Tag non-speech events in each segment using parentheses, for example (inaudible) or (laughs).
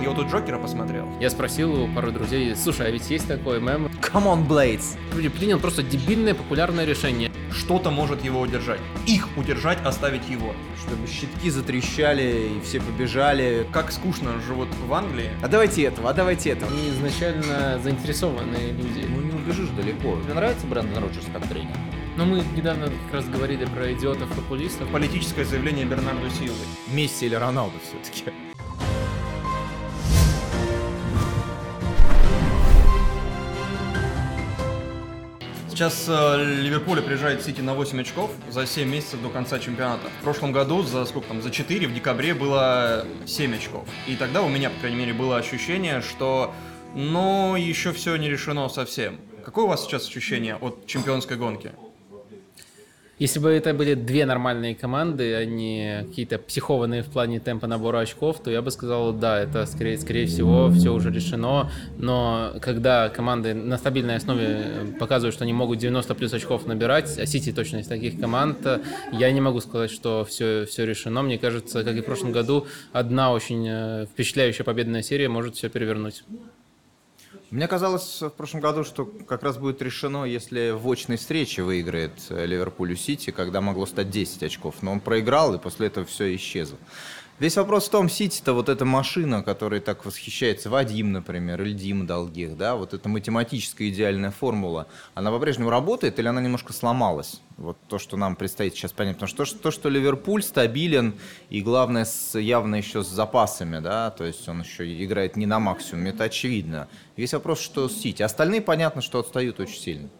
Я вот тут Джокера посмотрел. Я спросил у пары друзей, слушай, а ведь есть такой мем? Come on, Blades. Люди принял просто дебильное популярное решение. Что-то может его удержать. Их удержать, оставить его. Чтобы щитки затрещали и все побежали. Как скучно живут в Англии. А давайте этого, а давайте этого. Они изначально заинтересованные люди. Ну не убежишь далеко. Тебе нравится Брэндон Роджерс как тренер? Но мы недавно как раз говорили про идиотов-популистов. Политическое заявление Бернарду Силвы. Месси или Роналду все-таки. Сейчас э, Ливерпуль приезжает в Сити на 8 очков за 7 месяцев до конца чемпионата. В прошлом году за сколько там, за 4 в декабре было 7 очков. И тогда у меня, по крайней мере, было ощущение, что ну, еще все не решено совсем. Какое у вас сейчас ощущение от чемпионской гонки? Если бы это были две нормальные команды, а не какие-то психованные в плане темпа набора очков, то я бы сказал, да, это скорее, скорее всего все уже решено. Но когда команды на стабильной основе показывают, что они могут 90 плюс очков набирать, а Сити точно из таких команд, я не могу сказать, что все, все решено. Мне кажется, как и в прошлом году, одна очень э, впечатляющая победная серия может все перевернуть. Мне казалось в прошлом году, что как раз будет решено, если в очной встрече выиграет э, Ливерпуль Сити, когда могло стать 10 очков. Но он проиграл, и после этого все исчезло. Весь вопрос в том, Сити-то вот эта машина, которой так восхищается Вадим, например, или Дима Долгих, да, вот эта математическая идеальная формула, она по-прежнему работает или она немножко сломалась? Вот то, что нам предстоит сейчас понять. Потому что то, что Ливерпуль стабилен и, главное, с, явно еще с запасами, да, то есть он еще играет не на максимуме, это очевидно. Весь вопрос, что Сити. Остальные, понятно, что отстают очень сильно.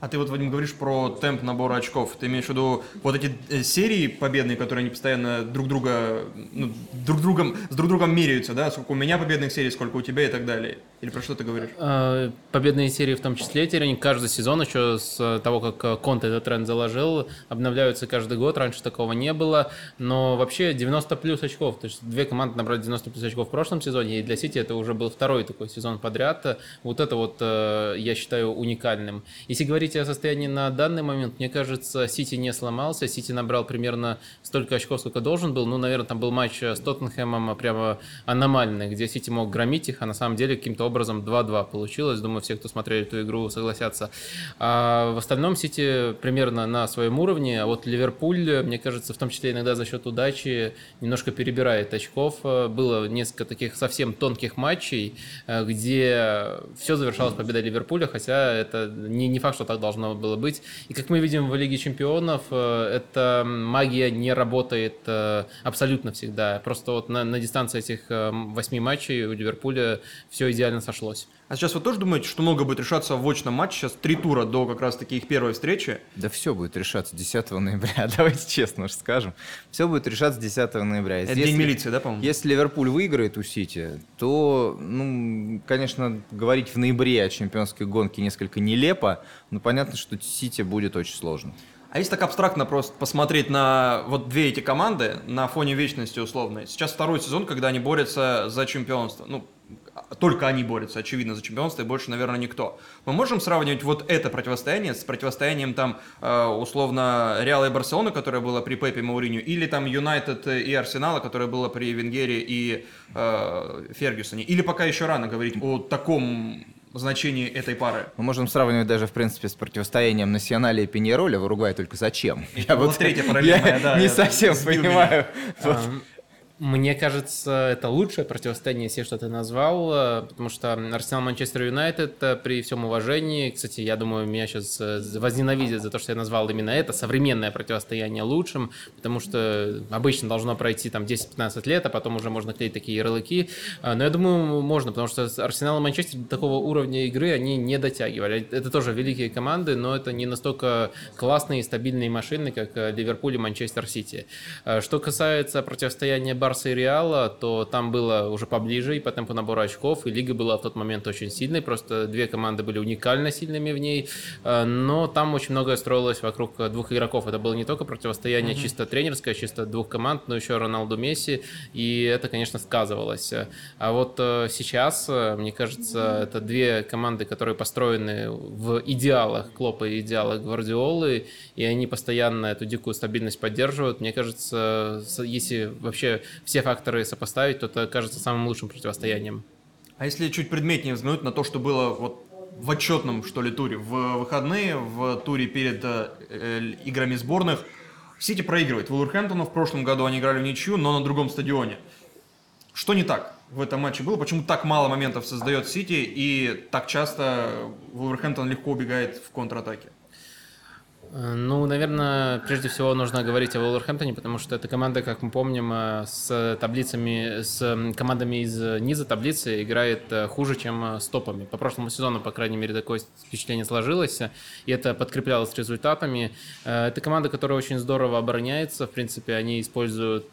А ты вот, Вадим, говоришь про темп набора очков. Ты имеешь в виду вот эти э, серии победные, которые они постоянно друг друга, ну, друг другом, с друг другом меряются, да? Сколько у меня победных серий, сколько у тебя и так далее. Или про что ты говоришь? А, победные серии в том числе, теперь они каждый сезон, еще с того, как э, Конт этот тренд заложил, обновляются каждый год, раньше такого не было, но вообще 90 плюс очков, то есть две команды набрали 90 плюс очков в прошлом сезоне, и для Сити это уже был второй такой сезон подряд, вот это вот э, я считаю уникальным. Если говорить о состоянии на данный момент, мне кажется, Сити не сломался, Сити набрал примерно столько очков, сколько должен был, ну, наверное, там был матч с Тоттенхэмом прямо аномальный, где Сити мог громить их, а на самом деле каким-то образом 2-2 получилось. Думаю, все, кто смотрели эту игру, согласятся. А в остальном Сити примерно на своем уровне, а вот Ливерпуль, мне кажется, в том числе иногда за счет удачи немножко перебирает очков. Было несколько таких совсем тонких матчей, э, где все завершалось победой Ливерпуля, хотя это не, не факт, что так должно было быть. И как мы видим в Лиге Чемпионов, э, эта магия не работает э, абсолютно всегда. Просто вот на, на дистанции этих восьми матчей у Ливерпуля все идеально сошлось. А сейчас вы тоже думаете, что много будет решаться в очном матче? Сейчас три тура до как раз-таки их первой встречи. Да все будет решаться 10 ноября, (laughs) давайте честно уж скажем. Все будет решаться 10 ноября. Это если, день милиции, да, по-моему? Если Ливерпуль выиграет у Сити, то, ну, конечно, говорить в ноябре о чемпионской гонке несколько нелепо, но понятно, что Сити будет очень сложно. А если так абстрактно просто посмотреть на вот две эти команды на фоне вечности условной. Сейчас второй сезон, когда они борются за чемпионство. Ну, только они борются, очевидно, за чемпионство, и больше, наверное, никто. Мы можем сравнивать вот это противостояние с противостоянием там, э, условно, Реала и Барселоны, которое было при Пепе Мауриню, или там Юнайтед и Арсенала, которое было при Венгере и э, Фергюсоне. Или пока еще рано говорить о таком значении этой пары. Мы можем сравнивать даже, в принципе, с противостоянием Национали и Пеньероля в Уругвае, только зачем? Я вот третья (laughs) параллельная, да. Не совсем понимаю. Мне кажется, это лучшее противостояние все, что ты назвал, э, потому что Арсенал Манчестер Юнайтед э, при всем уважении, кстати, я думаю, меня сейчас э, возненавидят за то, что я назвал именно это, современное противостояние лучшим, потому что обычно должно пройти там 10-15 лет, а потом уже можно клеить такие ярлыки, но я думаю, можно, потому что Арсенал и Манчестер до такого уровня игры они не дотягивали. Это тоже великие команды, но это не настолько классные и стабильные машины, как Ливерпуль и Манчестер Сити. Что касается противостояния Бар Барса и Реала, то там было уже поближе и по темпу набора очков, и лига была в тот момент очень сильной, просто две команды были уникально сильными в ней, э, но там очень многое строилось вокруг двух игроков. Это было не только противостояние mm-hmm. чисто тренерское, чисто двух команд, но еще Роналду Месси, и это, конечно, сказывалось. А вот э, сейчас, э, мне кажется, это две команды, которые построены в идеалах Клопа и идеалах Гвардиолы, и они постоянно эту дикую стабильность поддерживают. Мне кажется, если вообще все факторы сопоставить, то это кажется самым лучшим противостоянием. А если чуть предметнее взглянуть на то, что было вот в отчетном, что ли, туре, в выходные, в туре перед э, э, играми сборных, Сити проигрывает. Вулверхэмптону в прошлом году они играли в ничью, но на другом стадионе. Что не так в этом матче было? Почему так мало моментов создает Сити и так часто Вулверхэмптон легко убегает в контратаке? Э, ну, наверное, прежде всего нужно говорить о Вулверхэмптоне, потому что это команда, как мы помним, э, с таблицами, с командами из низа таблицы играет э, хуже, чем с топами. По прошлому сезону, по крайней мере, такое впечатление сложилось, и это подкреплялось результатами. Это команда, которая очень здорово обороняется. В принципе, они используют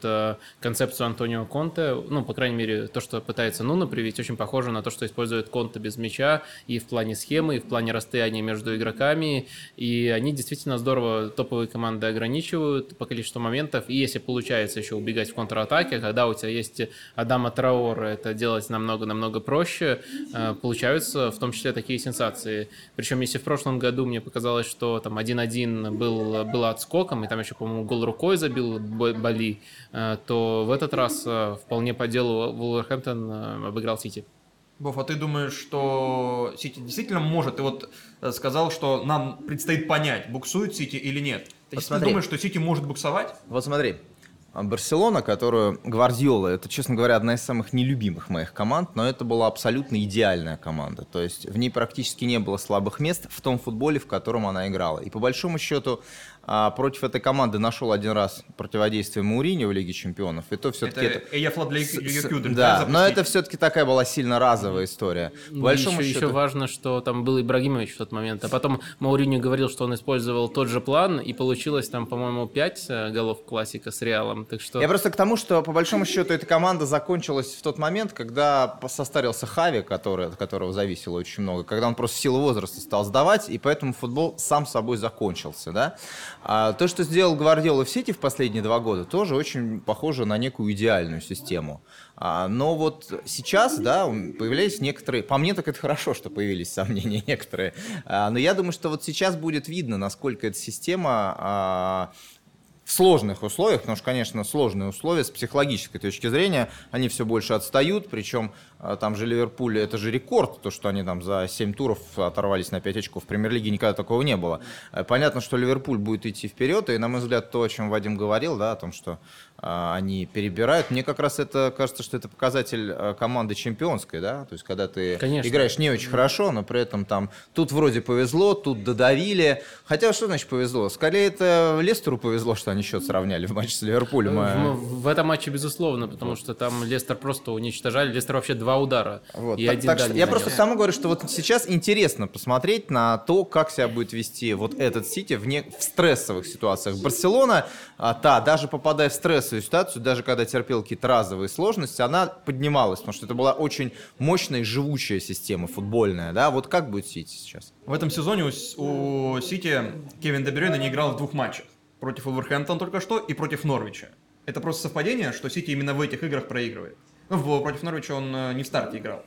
концепцию Антонио Конте, ну, по крайней мере, то, что пытается Нуна привить, очень похоже на то, что использует Конте без мяча и в плане схемы, и в плане расстояния между игроками, и они действительно действительно здорово топовые команды ограничивают по количеству моментов. И если получается еще убегать в контратаке, когда у тебя есть Адама Траора, это делать намного-намного проще, э, получаются в том числе такие сенсации. Причем если в прошлом году мне показалось, что там 1-1 был, был отскоком, и там еще, по-моему, гол рукой забил Бали, э, то в этот раз э, вполне по делу Вулверхэмптон обыграл Сити. Бов, а ты думаешь, что Сити действительно может? Ты вот сказал, что нам предстоит понять, буксует Сити или нет. Ты действительно думаешь, что Сити может буксовать? Вот смотри, а Барселона, которую Гвардиола, это, честно говоря, одна из самых нелюбимых моих команд, но это была абсолютно идеальная команда. То есть в ней практически не было слабых мест в том футболе, в котором она играла. И по большому счету а против этой команды нашел один раз противодействие Маурини в Лиге Чемпионов, и то все-таки... Это, это... Эяфла для Юкюдер, да, да но это все-таки такая была сильно разовая история. По большому еще, счету... еще важно, что там был Ибрагимович в тот момент, а потом Маурини говорил, что он использовал тот же план, и получилось там, по-моему, 5 э, голов классика с Реалом, так что... Я просто к тому, что по большому счету эта команда закончилась в тот момент, когда состарился Хави, который, от которого зависело очень много, когда он просто в силу возраста стал сдавать, и поэтому футбол сам собой закончился, да. А то, что сделал Гвардиола в Сити в последние два года, тоже очень похоже на некую идеальную систему. А, но вот сейчас, да, появлялись некоторые... По мне так это хорошо, что появились сомнения (laughs) некоторые. А, но я думаю, что вот сейчас будет видно, насколько эта система а, в сложных условиях, потому что, конечно, сложные условия с психологической точки зрения, они все больше отстают, причем там же Ливерпуль, это же рекорд, то, что они там за 7 туров оторвались на 5 очков. В премьер-лиге никогда такого не было. Э, понятно, что Ливерпуль будет идти вперед, и, на мой взгляд, то, о чем Вадим говорил, да, о том, что а, они перебирают, мне как раз это кажется, что это показатель а, команды чемпионской, да, то есть когда ты Конечно. играешь не очень хорошо, но при этом там тут вроде повезло, тут додавили. Хотя что значит повезло? Скорее это Лестеру повезло, что они счет сравняли в матче с Ливерпулем. В, в этом матче, безусловно, потому что там Лестер просто уничтожали. Лестер вообще два удара. Вот. И так, один так что, я просто к тому говорю, что вот сейчас интересно посмотреть на то, как себя будет вести вот этот Сити в, не, в стрессовых ситуациях. Барселона, а, та, даже попадая в стрессовую ситуацию, даже когда терпел какие-то разовые сложности, она поднималась, потому что это была очень мощная и живучая система футбольная. Да? Вот как будет Сити сейчас? В этом сезоне у, у Сити Кевин Де Брюйне не играл в двух матчах. Против Вулверхэмптона только что и против Норвича. Это просто совпадение, что Сити именно в этих играх проигрывает. Ну, против Норвича он э, не в старте играл.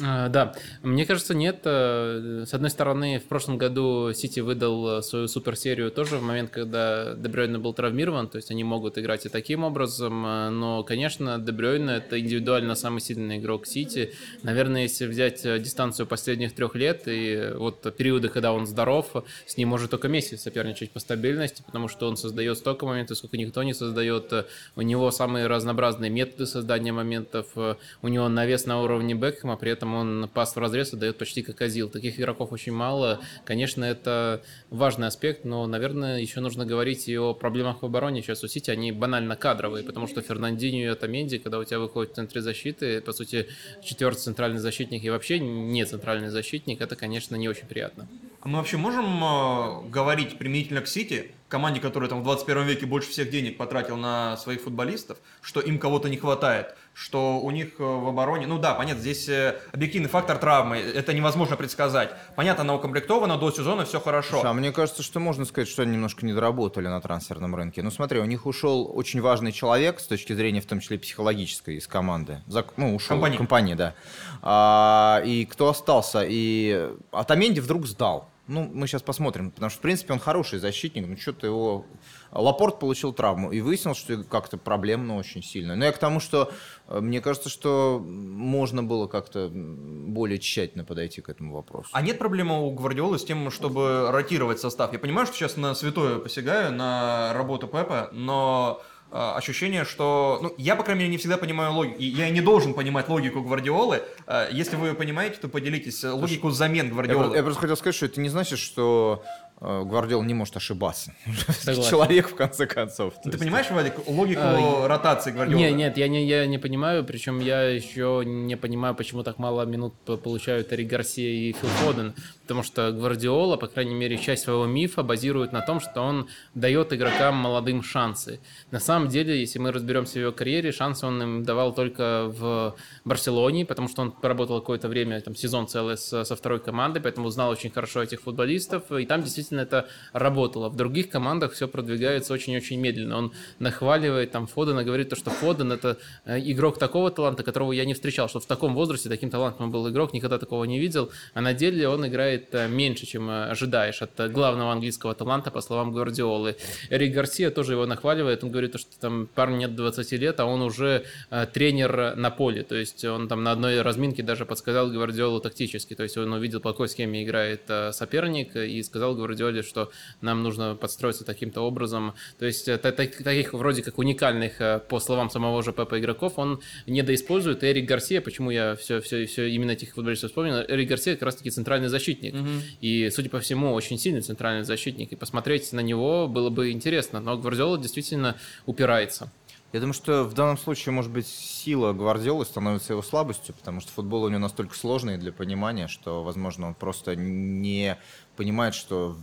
А, да, мне кажется, нет. Э, с одной стороны, в прошлом году Сити выдал э, свою суперсерию тоже в момент, когда Де Брёйне был травмирован, то есть они могут играть и таким образом, э, но, конечно, Де Брёйне это индивидуально самый сильный игрок Сити. Наверное, если взять дистанцию последних трех лет и вот периоды, когда он здоров, с ним может только Месси соперничать по стабильности, потому что он создает столько моментов, сколько никто не создает. У него самые разнообразные методы создания моментов, у него навес на уровне Бекхэма, при этом этом он пас в разрез дает почти как Азил. Таких игроков очень мало. Конечно, это важный аспект, но, наверное, еще нужно говорить и о проблемах в обороне. Сейчас у Сити они банально кадровые, потому что Фернандинho и Атаменди, когда у тебя выходит в центре защиты, по сути, четвертый центральный защитник и вообще не центральный защитник, это, конечно, не очень приятно. А мы вообще можем э, говорить применительно к Сити, команде, которая там в 21 веке больше всех денег потратил на своих футболистов, что им кого-то не хватает, что у них э, в обороне, ну да, понятно, здесь э, объективный фактор травмы, это невозможно предсказать. Понятно, она укомплектована, до сезона все хорошо. Слушай, а мне кажется, что можно сказать, что они немножко не доработали на трансферном рынке. Ну смотри, у них ушел очень важный человек с точки зрения, в том числе психологической, из команды. Ну, ушел. Компания. Компания, да. А, и кто остался? И Атаменди вдруг сдал. Ну, мы сейчас посмотрим, потому что, в принципе, он хороший защитник, ну, что-то его... Лапорт получил травму, и выяснилось, что как-то проблемно очень сильно. Но я к тому, что э, мне кажется, что можно было как-то более тщательно подойти к этому вопросу. А нет проблемы у Гвардиолы с тем, чтобы ротировать состав? Я понимаю, что сейчас на святое посягаю, на работу Пепа, но э, ощущение, что... Ну, я, по крайней мере, не всегда понимаю логику. И я не должен понимать логику Гвардиолы. Э, если вы понимаете, то поделитесь логику замен Я, Гвардиолы. про- я просто хотел сказать, что это не значит, что э, Гвардиола не может ошибаться. (laughs) Согласен. Человек, в конце концов. Ты есть- понимаешь, Вадик, логику А, ротации Гвардиолы? Не, нет, я не, я не понимаю, причем я еще не понимаю, почему так мало минут получают Эрик Гарсия и Фил Фоден, потому что Гвардиола, по крайней мере, часть своего мифа базирует на том, что он дает игрокам молодым шансы. На самом деле, если мы разберемся в его карьере, шансы он им давал только в Барселоне, потому что он поработал какое-то время, там, сезон целый со второй командой, поэтому знал очень хорошо этих футболистов, и там действительно это работало. В других командах все продвигается очень-очень медленно. Он нахваливает там Фодена, говорит то, что Фоден это э, игрок такого таланта, которого я не встречал, что в таком возрасте таким талантом был игрок, никогда такого не видел, а на деле он играет э, меньше, чем э, ожидаешь от главного английского таланта, по словам Гвардиолы. Эрик Гарсия тоже его нахваливает, он говорит, то, что там парню нет 20 лет, а он уже тренер на поле, то есть он там на одной разминке даже подсказал Гвардиолу тактически, то есть он увидел, по какой схеме играет соперник, и сказал Гвардиоле, что нам нужно подстроиться таким-то образом. То есть э, та- та- таких вроде как уникальных, э, по словам самого же Пепа, игроков он недоиспользует. И Эрик Гарсия, почему я все, все, все именно этих футболистов вспомнил, Эрик Гарсия как раз-таки центральный защитник. И, судя по всему, очень сильный центральный защитник. И посмотреть на него было бы интересно. Но Гвардиола действительно упирается. Я думаю, что в данном случае, может быть, сила Гвардиолы становится его слабостью, потому что футбол у него настолько сложный для понимания, что, возможно, он просто не понимает, что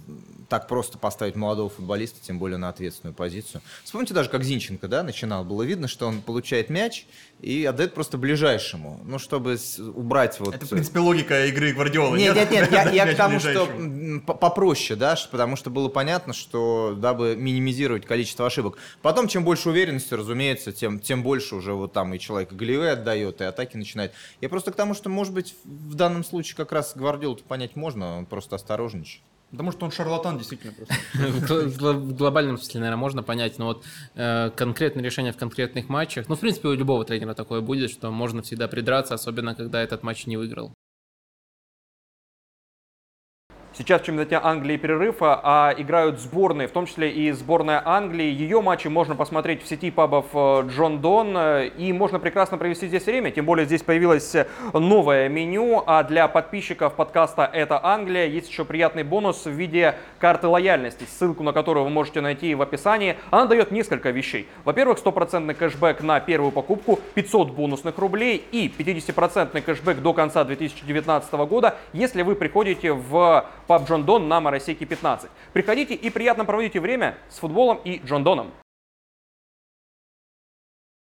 так просто поставить молодого футболиста, тем более на ответственную позицию. Вспомните даже, как Зинченко да, начинал. Было видно, что он получает мяч и отдает просто ближайшему, ну, чтобы убрать вот... Это, в принципе, логика игры Гвардиолы. Нет, нет, нет, я, я (laughs) к тому, что попроще, да, потому что было понятно, что дабы минимизировать количество ошибок. Потом, чем больше уверенности, разумеется, тем, тем больше уже вот там и человек голевые отдает, и атаки начинает. Я просто к тому, что, может быть, в данном случае как раз Гвардиолу понять можно, он просто осторожничает. Потому что он шарлатан, действительно. просто. (laughs) В глобальном смысле, наверное, можно понять, но вот э, конкретное решение в конкретных матчах, ну, в принципе, у любого тренера такое будет, что можно всегда придраться, особенно когда этот матч не выиграл. Сейчас в чемпионате Англии перерыв, а, а играют сборные, в том числе и сборная Англии. Ее матчи можно посмотреть в сети пабов э, John Donne, э, и можно прекрасно провести здесь время, тем более здесь появилось новое меню, а для подписчиков подкаста «Это Англия» есть еще приятный бонус в виде карты лояльности, ссылку на которую вы можете найти в описании. Она дает несколько вещей. Во-первых, стопроцентный кэшбэк на первую покупку, 500 бонусных рублей и 50% кэшбэк до конца 2019 года, если вы приходите в паб John Donne на Маросейке 15. Приходите и приятно проводите время с футболом и John Donne ом.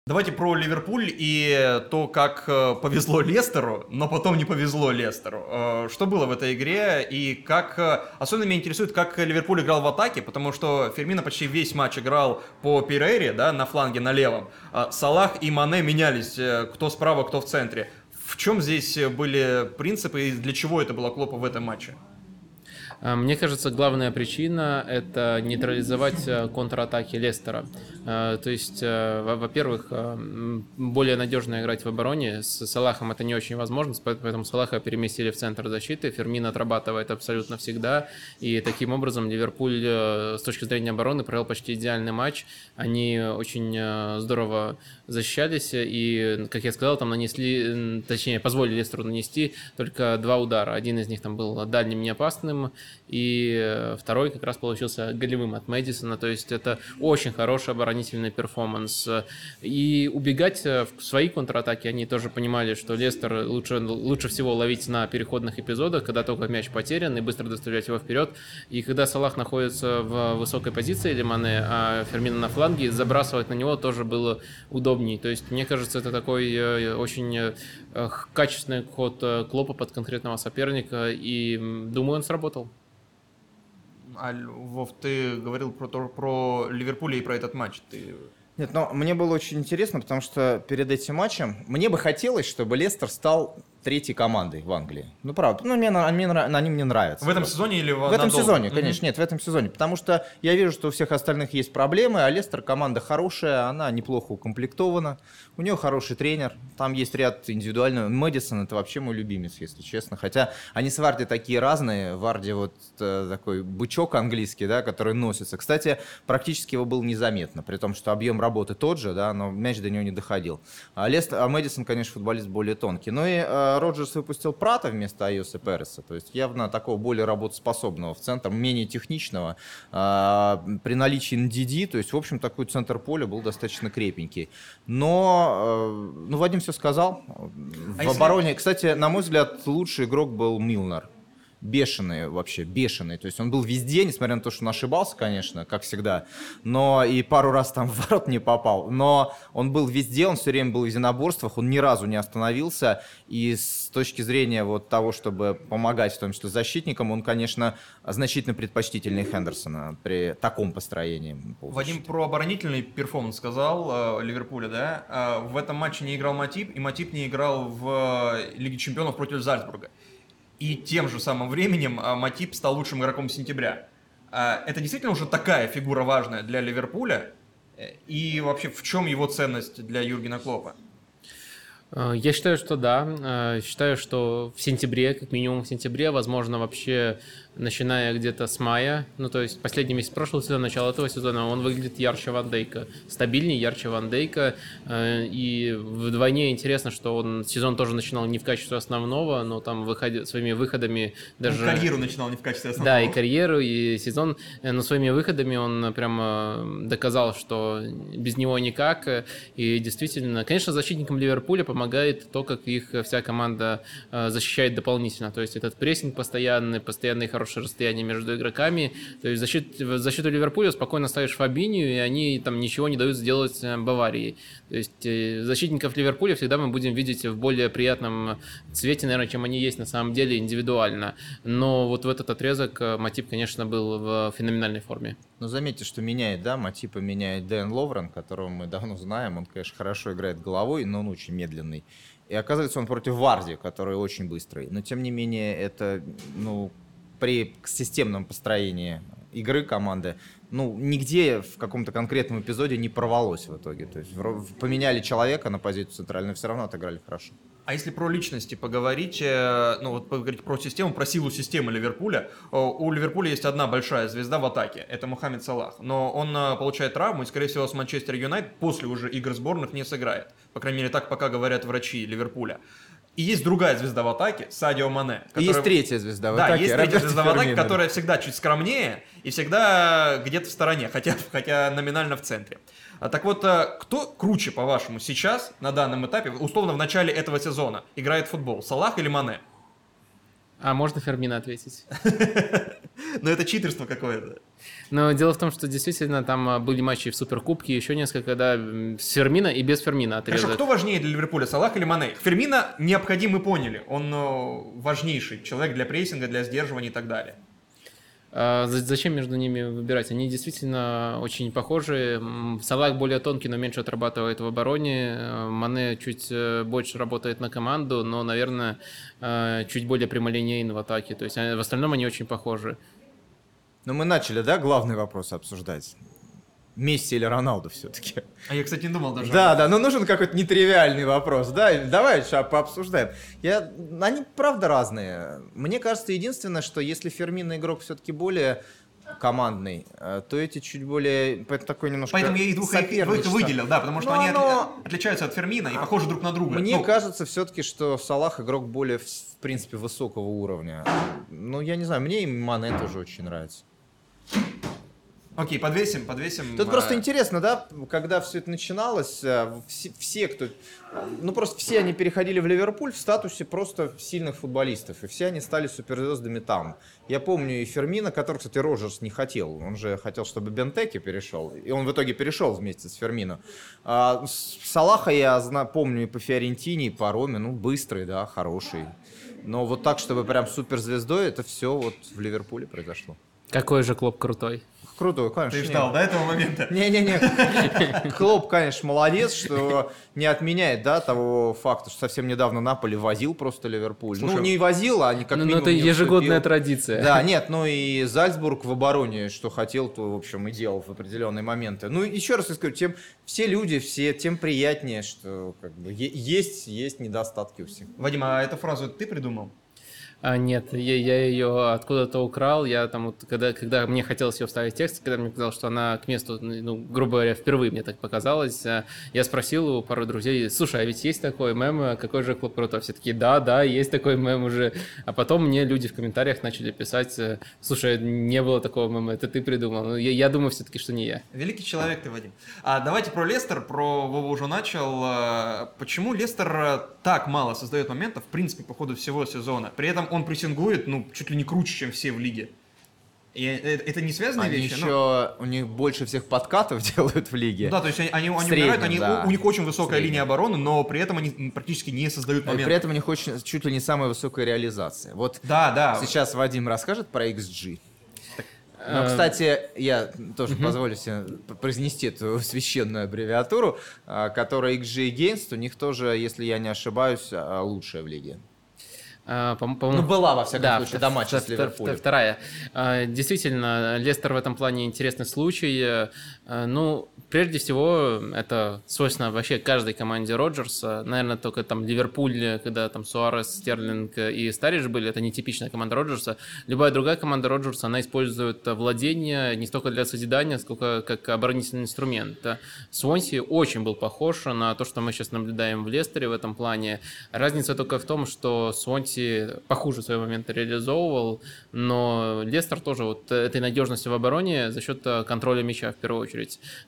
Давайте про Ливерпуль и то, как э, повезло Лестеру, но потом не повезло Лестеру. Э, Что было в этой игре и как... э, Особенно меня интересует, как Ливерпуль играл в атаке, потому что Фермина почти весь матч играл по Перейре, да, на фланге, на левом. Салах и Мане менялись, кто справа, кто в центре. В чем здесь были принципы и для чего это было Клопа в этом матче? А, Мне кажется, главная причина – это нейтрализовать э, контратаки Лестера. Э, То есть, э, во- во-первых, э, более надежно играть в обороне. С Салахом это не очень возможно, поэтому Салаха переместили в центр защиты. Фермин отрабатывает абсолютно всегда. И таким образом Ливерпуль э, с точки зрения обороны провел почти идеальный матч. Они очень э, здорово защищались и, как я сказал, там нанесли, точнее, позволили Лестеру нанести только два удара. Один из них там был дальним неопасным, и э, второй как раз получился голевым от Мэдисона. То есть это очень хороший оборонительный перформанс. И убегать э, в свои контратаки они тоже понимали, что Лестер лучше, лучше всего ловить на переходных эпизодах, когда только мяч потерян, и быстро доставлять его вперед. И когда Салах находится в высокой позиции или Мане, а Фермина на фланге, забрасывать на него тоже было удобней. То есть, мне кажется, это такой э, очень э, качественный ход э, Клопа под конкретного соперника, и думаю, он сработал. А, Вов, ты говорил про, про Ливерпуль и про этот матч. Ты... Нет, но мне было очень интересно, потому что перед этим матчем мне бы хотелось, чтобы Лестер стал третьей командой в Англии. Ну, правда. Ну, мне, нра- они мне нравятся. В этом просто. сезоне или В этом надолго? сезоне, конечно, нет, в этом сезоне. Потому что я вижу, что у всех остальных есть проблемы, а Лестер команда хорошая, она неплохо укомплектована, у нее хороший тренер, там есть ряд индивидуальных. Мэдисон это вообще мой любимец, если честно. Хотя они с Варди такие разные. Варди вот э, такой бычок английский, да, который носится. Кстати, практически его было незаметно, при том, что объем работы тот же, да, но мяч до него не доходил. А, Лестер, а Мэдисон, конечно, футболист более тонкий. Ну и э, Роджерс выпустил Прата вместо Айоса Переса, то есть явно такого более работоспособного в центр, менее техничного. А, при наличии НДД, то есть, в общем, такой центр поля был достаточно крепенький. Но, э, ну, Вадим все сказал. В А если- обороне, кстати, на мой взгляд, лучший игрок был Милнер бешеный вообще, бешеный. То есть он был везде, несмотря на то, что он ошибался, конечно, как всегда, но и пару раз там (laughs) в ворот не попал. Но он был везде, он все время был в единоборствах, он ни разу не остановился. И с точки зрения вот того, чтобы помогать, в том числе защитникам, он, конечно, значительно предпочтительнее Хендерсона при таком построении. Вадим про оборонительный перформанс сказал э, Ливерпуля, да? Э, в этом матче не играл Матип, и Матип не играл в э, Лиге Чемпионов против Зальцбурга. И тем же самым временем э, Матип стал лучшим игроком сентября. Э, это действительно уже такая фигура важная для Ливерпуля? Э, И вообще, в чем его ценность для Юргена Клопа? Э, Я считаю, что да. Э, Считаю, что в сентябре, как минимум в сентябре, возможно, вообще начиная где-то с мая, ну то есть последний месяц прошлого сезона, начало этого сезона, он выглядит ярче Ван Дейка, стабильнее, ярче Ван Дейка. Э, И вдвойне интересно, что он сезон тоже начинал не в качестве основного, но там выходи- своими выходами даже... Он карьеру начинал не в качестве основного. Да, и карьеру, и сезон, э, но своими выходами он прямо доказал, что без него никак. И действительно, конечно, защитникам Ливерпуля помогает то, как их вся команда э, защищает дополнительно. То есть этот прессинг постоянный, постоянные хорошие расстояния между игроками. То есть защит, в защиту Ливерпуля спокойно ставишь Фабинию, и они там ничего не дают сделать э, Баварии. То есть э, защитников Ливерпуля всегда мы будем видеть в более приятном цвете, наверное, чем они есть на самом деле индивидуально. Но вот в этот отрезок э, Матип, конечно, был в феноменальной форме. Но заметьте, что меняет, да, Матипа меняет Дэн Ловрен, которого мы давно знаем. Он, конечно, хорошо играет головой, но он очень медленный. И оказывается, он против Варди, который очень быстрый. Но, тем не менее, это, ну, при системном построении игры команды, ну, нигде в каком-то конкретном эпизоде не порвалось в итоге. То есть поменяли человека на позицию центральную, все равно отыграли хорошо. А если про личности поговорить, э, ну вот поговорить про систему, про силу системы Ливерпуля, у Ливерпуля есть одна большая звезда в атаке, это Мухаммед Салах, но он э, получает травму и, скорее всего, с Манчестер Юнайтед после уже игр сборных не сыграет. По крайней мере, так пока говорят врачи Ливерпуля. И есть другая звезда в атаке, Садио Мане. И есть третья звезда в Да, атаке, есть третья Роберто звезда в атаке, Фермино. которая всегда чуть скромнее и всегда где-то в стороне, хотя, хотя номинально в центре. А так вот, э, кто круче, по-вашему, сейчас, на данном этапе, условно, в начале этого сезона, играет в футбол? Салах или Мане? А можно Фермина ответить? (laughs) Ну, это читерство какое-то. Но дело в том, что действительно там а, были матчи в Суперкубке, еще несколько, м, с Фермина и без Фермина Хорошо, отрезок. кто важнее для Ливерпуля, Салах или Мане? Фермина необходим, мы поняли. Он э, важнейший человек для прессинга, для сдерживания и так далее. А, за- Зачем между ними выбирать? Они действительно очень похожи. Салах более тонкий, но меньше отрабатывает в обороне. Э, Мане чуть э, больше работает на команду, но, наверное, э, чуть более прямолинейен в атаке. То есть э, в остальном они очень похожи. Ну, мы начали, да, главный вопрос обсуждать. Месси или Роналду все-таки? А я, кстати, не думал даже. Да, да, но нужен какой-то нетривиальный вопрос. Да, давай ща пообсуждаем. Я... Они правда разные. Мне кажется, единственное, что если Фермина игрок все-таки более командный, э, то эти чуть более такой немножко Поэтому я их двух, двух выделил, да, потому что Но они оно- отличаются от Фермина и похожи друг на друга. Мне Ну, кажется все-таки, что Салах игрок более, в принципе, высокого уровня. Ну, я не знаю, мне и Мане тоже очень нравится. Окей, подвесим, подвесим. Тут э, просто интересно, да, когда все это начиналось, э, все, все, кто, ну просто все они переходили в Ливерпуль в статусе просто сильных футболистов, и все они стали суперзвездами там. Я помню и Фермина, который, кстати, Роджерс не хотел, он же хотел, чтобы Бентеки перешел, и он в итоге перешел вместе с Фермино. А, Салаха я зна- помню и по Фиорентине, и по Роме, ну быстрый, да, хороший. Но вот так, чтобы прям суперзвездой, это все вот в Ливерпуле произошло. Какой же Клоп крутой. Крутой, конечно. Ты ждал, до этого момента? (laughs) Не-не-не. Клоп, конечно, молодец, что не отменяет, да, того факта, что совсем недавно Наполи возил просто Ливерпуль. Слушай, ну, не возил, а они как Ну, минимум это не ежегодная уступил. традиция. Да, нет, ну и Зальцбург в обороне, что хотел, то, в общем, и делал в определенные моменты. Ну, еще раз я скажу, тем все люди, все, тем приятнее, что как бы есть, есть недостатки у всех. Вадим, а эту фразу ты придумал? А, нет, я, я ее откуда-то украл. Я там вот, когда, когда мне хотелось ее вставить в текст, когда мне казалось, что она к месту, ну, грубо говоря, впервые мне так показалось, а, я спросил у пару друзей, слушай, а ведь есть такой мем, а какой же клуб крутой? Все такие, да, да, есть такой мем уже. А потом мне люди в комментариях начали писать, э, слушай, не было такого мема, это ты придумал. Ну, я, я думаю все-таки, что не я. Великий человек ты, Вадим. А давайте про Лестер, про Вова уже начал. А, Почему Лестер так мало создает моментов, в принципе, по ходу всего сезона? При этом он прессингует, ну, чуть ли не круче, чем все в лиге. И э- это не связанные Они вещи? Еще, у них больше всех подкатов (laughs) делают в лиге. ну да, то есть они, они, они среднем, умирают, они, да. у, у них очень высокая линия обороны, но при этом они практически не создают И моментов. при этом у них очень, чуть ли не самая высокая реализация. Вот Да, да. сейчас Вадим расскажет про XG. Но, Э, кстати, я тоже позволю себе произнести эту (laughs) священную аббревиатуру, а, которая XG Against, у них тоже, если я не ошибаюсь, а, лучшая в лиге. А, по- Ну, была, во всяком Да, случае, до матча с Ливерпулем. Вторая. А, Действительно, Лестер в этом плане интересный случай. Э, Ну, прежде всего, это свойственно вообще каждой команде Роджерса. Наверное, только там Ливерпуль, когда там Суарес, Стерлинг и Старидж были, это нетипичная команда Роджерса. Любая другая команда Роджерса, она использует владение не столько для созидания, сколько как оборонительный инструмент. Свонси очень был похож на то, что мы сейчас наблюдаем в Лестере в этом плане. Разница только в том, что Свонси похуже свои моменты реализовывал, но Лестер тоже вот этой надежности в обороне за счет э, контроля мяча в первую очередь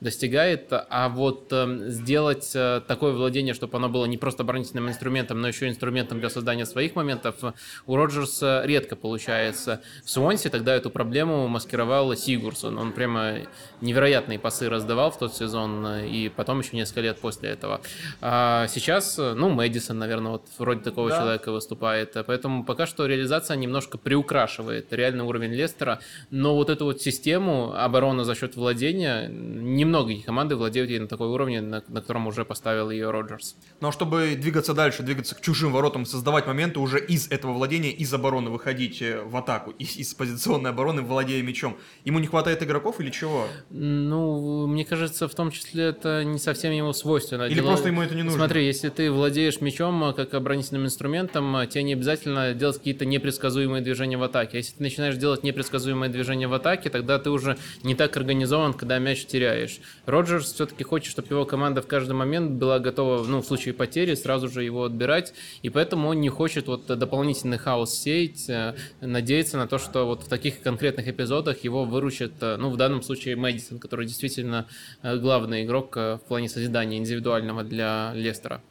достигает. А вот э, сделать э, такое владение, чтобы оно было не просто оборонительным инструментом, но еще инструментом для создания своих моментов, э, у Роджерса редко получается. В Суонсе тогда эту проблему маскировал Сигурсон. Он прямо невероятные пасы раздавал в тот сезон э, и потом еще несколько лет после этого. А сейчас, ну, Мэдисон, наверное, вот вроде такого Да. человека выступает. Поэтому пока что реализация немножко приукрашивает реальный уровень Лестера, но вот эту вот систему обороны за счет владения, немногие команды владеют ей на такой уровне, на, на котором уже поставил ее Роджерс. Но чтобы двигаться дальше, двигаться к чужим воротам, создавать моменты уже из этого владения, из обороны выходить э, в атаку, из, из позиционной обороны, владея мячом, ему не хватает игроков или чего? Ну, мне кажется, в том числе это не совсем ему свойственно. Или просто ему это не нужно? Смотри, если ты владеешь мячом э, как оборонительным инструментом, э, тебе не обязательно делать какие-то непредсказуемые движения в атаке. Если ты начинаешь делать непредсказуемые движения в атаке, тогда ты уже не так организован, когда мяч теряешь. Роджерс все-таки хочет, чтобы его команда в каждый момент была готова, ну, в случае потери, сразу же его отбирать, и поэтому он не хочет вот дополнительный хаос сеять, э, надеяться на то, что вот в таких конкретных эпизодах его выручит, э, ну, в данном случае Мэдисон, который действительно э, главный игрок в плане созидания индивидуального для Лестера.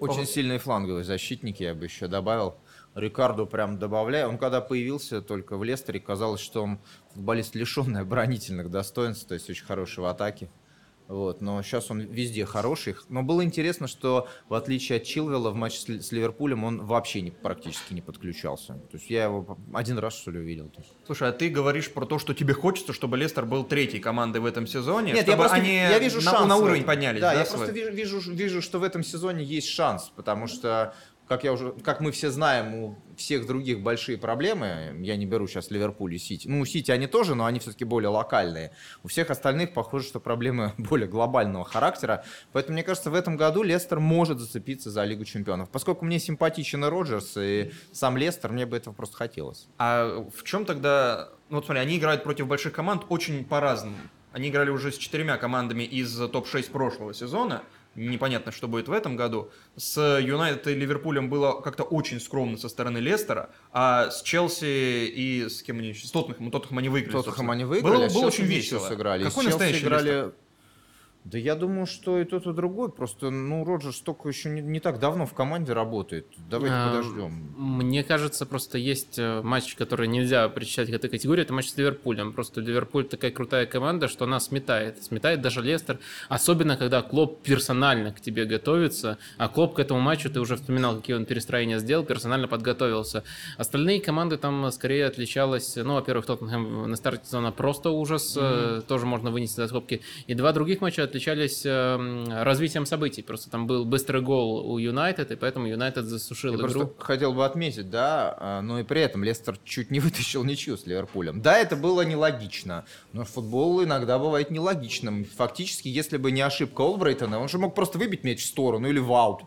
Очень сильные фланговые защитники, я бы еще добавил. Рикарду прям добавляю. Он когда появился только в Лестере, казалось, что он футболист лишенный оборонительных достоинств, то есть очень хороший в атаке. Вот, но сейчас он везде хороший. Но было интересно, что в отличие от Чилвелла в матче с Ли- с Ливерпулем он вообще не, практически не подключался. То есть я его один раз, что ли, увидел. Слушай, а ты говоришь про то, что тебе хочется, чтобы Лестер был третьей командой в этом сезоне, Нет, чтобы я просто они я вижу на, шанс на уровень поднялись, Да, да, я свой? просто вижу, вижу, вижу, что в этом сезоне есть шанс, потому что, как я уже, как мы все знаем, у всех других большие проблемы. Я не беру сейчас Ливерпуль и Сити. Ну, у Сити они тоже, но они все-таки более локальные. У всех остальных похоже, что проблемы (laughs) более глобального характера. Поэтому, мне кажется, в этом году Лестер может зацепиться за Лигу Чемпионов. Поскольку мне симпатичен и Роджерс, и сам Лестер, мне бы этого просто хотелось. А в чем тогда... Ну вот смотри, они играют против больших команд очень по-разному. Они играли уже с четырьмя командами из топ-6 прошлого сезона. Непонятно, что будет в этом году. С Юнайтед и Ливерпулем было как-то очень скромно со стороны Лестера, а с Челси и с кем они еще? С Тоттенхэмом. Тоттенхэм они выиграли. Тоттенхэм они выиграли, Было, было очень весело. сыграли. Какой настоящий играли... Лестер? Да я думаю, что и тот, и другой. Просто, ну, Роджерс только еще не, не так давно в команде работает. Давайте А, подождем. Мне кажется, просто есть э, матч, который нельзя причислять к этой категории, это матч с Ливерпулем. Просто Ливерпуль такая крутая команда, что она сметает. Сметает даже Лестер. Особенно, когда Клоп персонально к тебе готовится. А Клоп к этому матчу, ты уже вспоминал, какие он перестроения сделал, персонально подготовился. Остальные команды там скорее отличалась, ну, во-первых, Тоттенхэм на старте сезона просто ужас, э, тоже можно вынести за скобки. И два других матча отличались э, развитием событий. Просто там был быстрый гол у Юнайтед, и поэтому Юнайтед засушил Я игру. просто хотел бы отметить, да, а, но и при этом Лестер чуть не (laughs) вытащил ничью с Ливерпулем. Да, это было нелогично, но футбол иногда бывает нелогичным. Фактически, если бы не ошибка Олбрейтона, он же мог просто выбить мяч в сторону или в аут,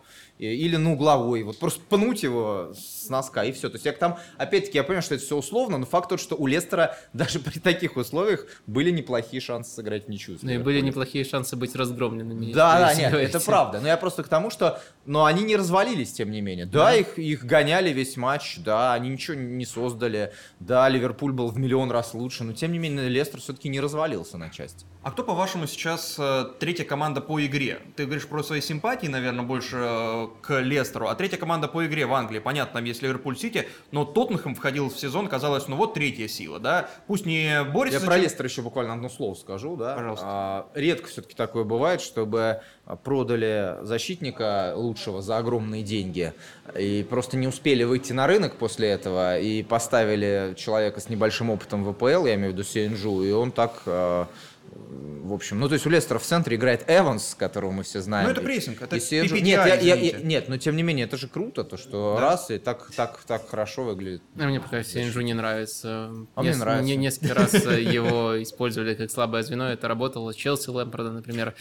или на угловой, вот просто пнуть его с носка и все. То есть я там, опять-таки, я понимаю, что это все условно, но факт тот, что у Лестера (laughs) даже при таких условиях были неплохие шансы сыграть в ничью. Ну и были Ливерпулем. неплохие шансы быть разгромленными. Да, да, нет, говорить. это правда. Но я просто к тому, что... Но они не развалились, тем не менее. Да, их, их гоняли весь матч, да, они ничего не создали. Да, Ливерпуль был в миллион раз лучше, но тем не менее Лестер все-таки не развалился на части. А кто, по-вашему, сейчас э, третья команда по игре? Ты говоришь про свои симпатии, наверное, больше э, к Лестеру, а третья команда по игре в Англии, понятно, там есть Ливерпуль-Сити, но Тоттенхэм входил в сезон, казалось, ну вот третья сила, да? Пусть не борется Я про Лестер еще буквально одно слово скажу, да. Пожалуйста. А, редко все-таки такое бывает, чтобы продали защитника лучшего за огромные деньги и просто не успели выйти на рынок после этого и поставили человека с небольшим опытом в ВПЛ, я имею в виду Сенджу, и он так а, в общем, ну то есть у Лестера в центре играет Эванс, которого мы все знаем. Ну, это прессинг, это и Сенджу- PPTI, Нет, я- я- я- нет, но тем не менее это же круто, то что Да. раз и так так так хорошо выглядит. А мне пока Сенджу не нравится. А мне нравится. не- несколько раз э, (laughs) его использовали как слабое звено. Это работало. Челси Лэмпорда, например.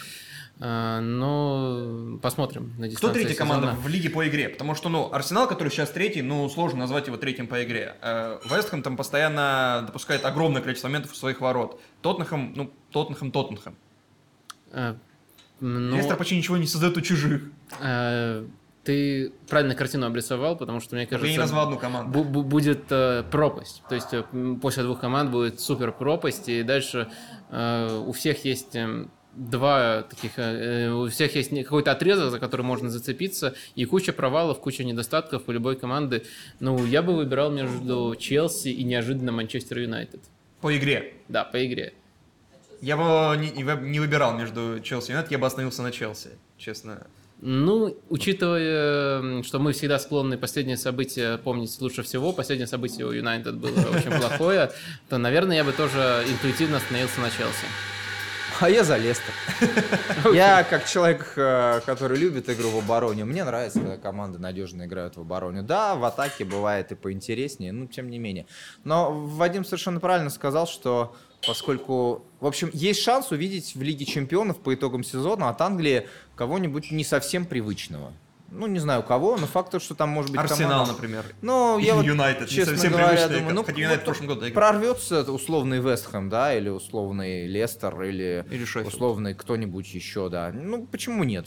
А, Но посмотрим на Кто третья команда сезона. в лиге по игре? Потому что, ну, Арсенал, который сейчас третий, ну, сложно назвать его третьим по игре. Э, Вестхэм там постоянно допускает огромное количество моментов у своих ворот. Тоттенхэм, ну, Тоттенхэм, Тоттенхэм. Ну, Лестер почти ничего не создает у чужих. Ты правильно картину обрисовал, потому что, мне Я не кажется, назвал одну команду. бу- бу- будет э, пропасть. То есть э, после двух команд будет супер пропасть, и дальше э, у всех есть э, два таких, э, э, у всех есть какой-то отрезок, за который можно зацепиться, и куча провалов, куча недостатков у любой команды. Ну, я бы выбирал между Челси и неожиданно Манчестер Юнайтед. По игре. Да, по игре. Я бы не, не вы- не выбирал между Челси и Юнайтед, я бы остановился на Челси, честно. Ну, учитывая, что мы всегда склонны последние события помнить лучше всего, последнее событие у Юнайтед было очень плохое, то, наверное, я бы тоже интуитивно остановился на Челси. А я за Лестер. (laughs) Я как человек, э, который любит игру в обороне, мне нравится, когда команды надежно играют в обороне. Да, в атаке бывает и поинтереснее, но тем не менее. Но Вадим совершенно правильно сказал, что поскольку, в общем, есть шанс увидеть в Лиге Чемпионов по итогам сезона от Англии кого-нибудь не совсем привычного. Ну, не знаю кого, но факт, тот, что там может быть Арсенал, команда- например. Ну, я вот, Юнайтед, не честно совсем говоря, думаю, ну, хотя Юнайтед в прошлом году прорвется условный Вестхэм, да, или условный Лестер, или, Или Шеффилд. условный кто-нибудь еще, да. Ну, почему нет?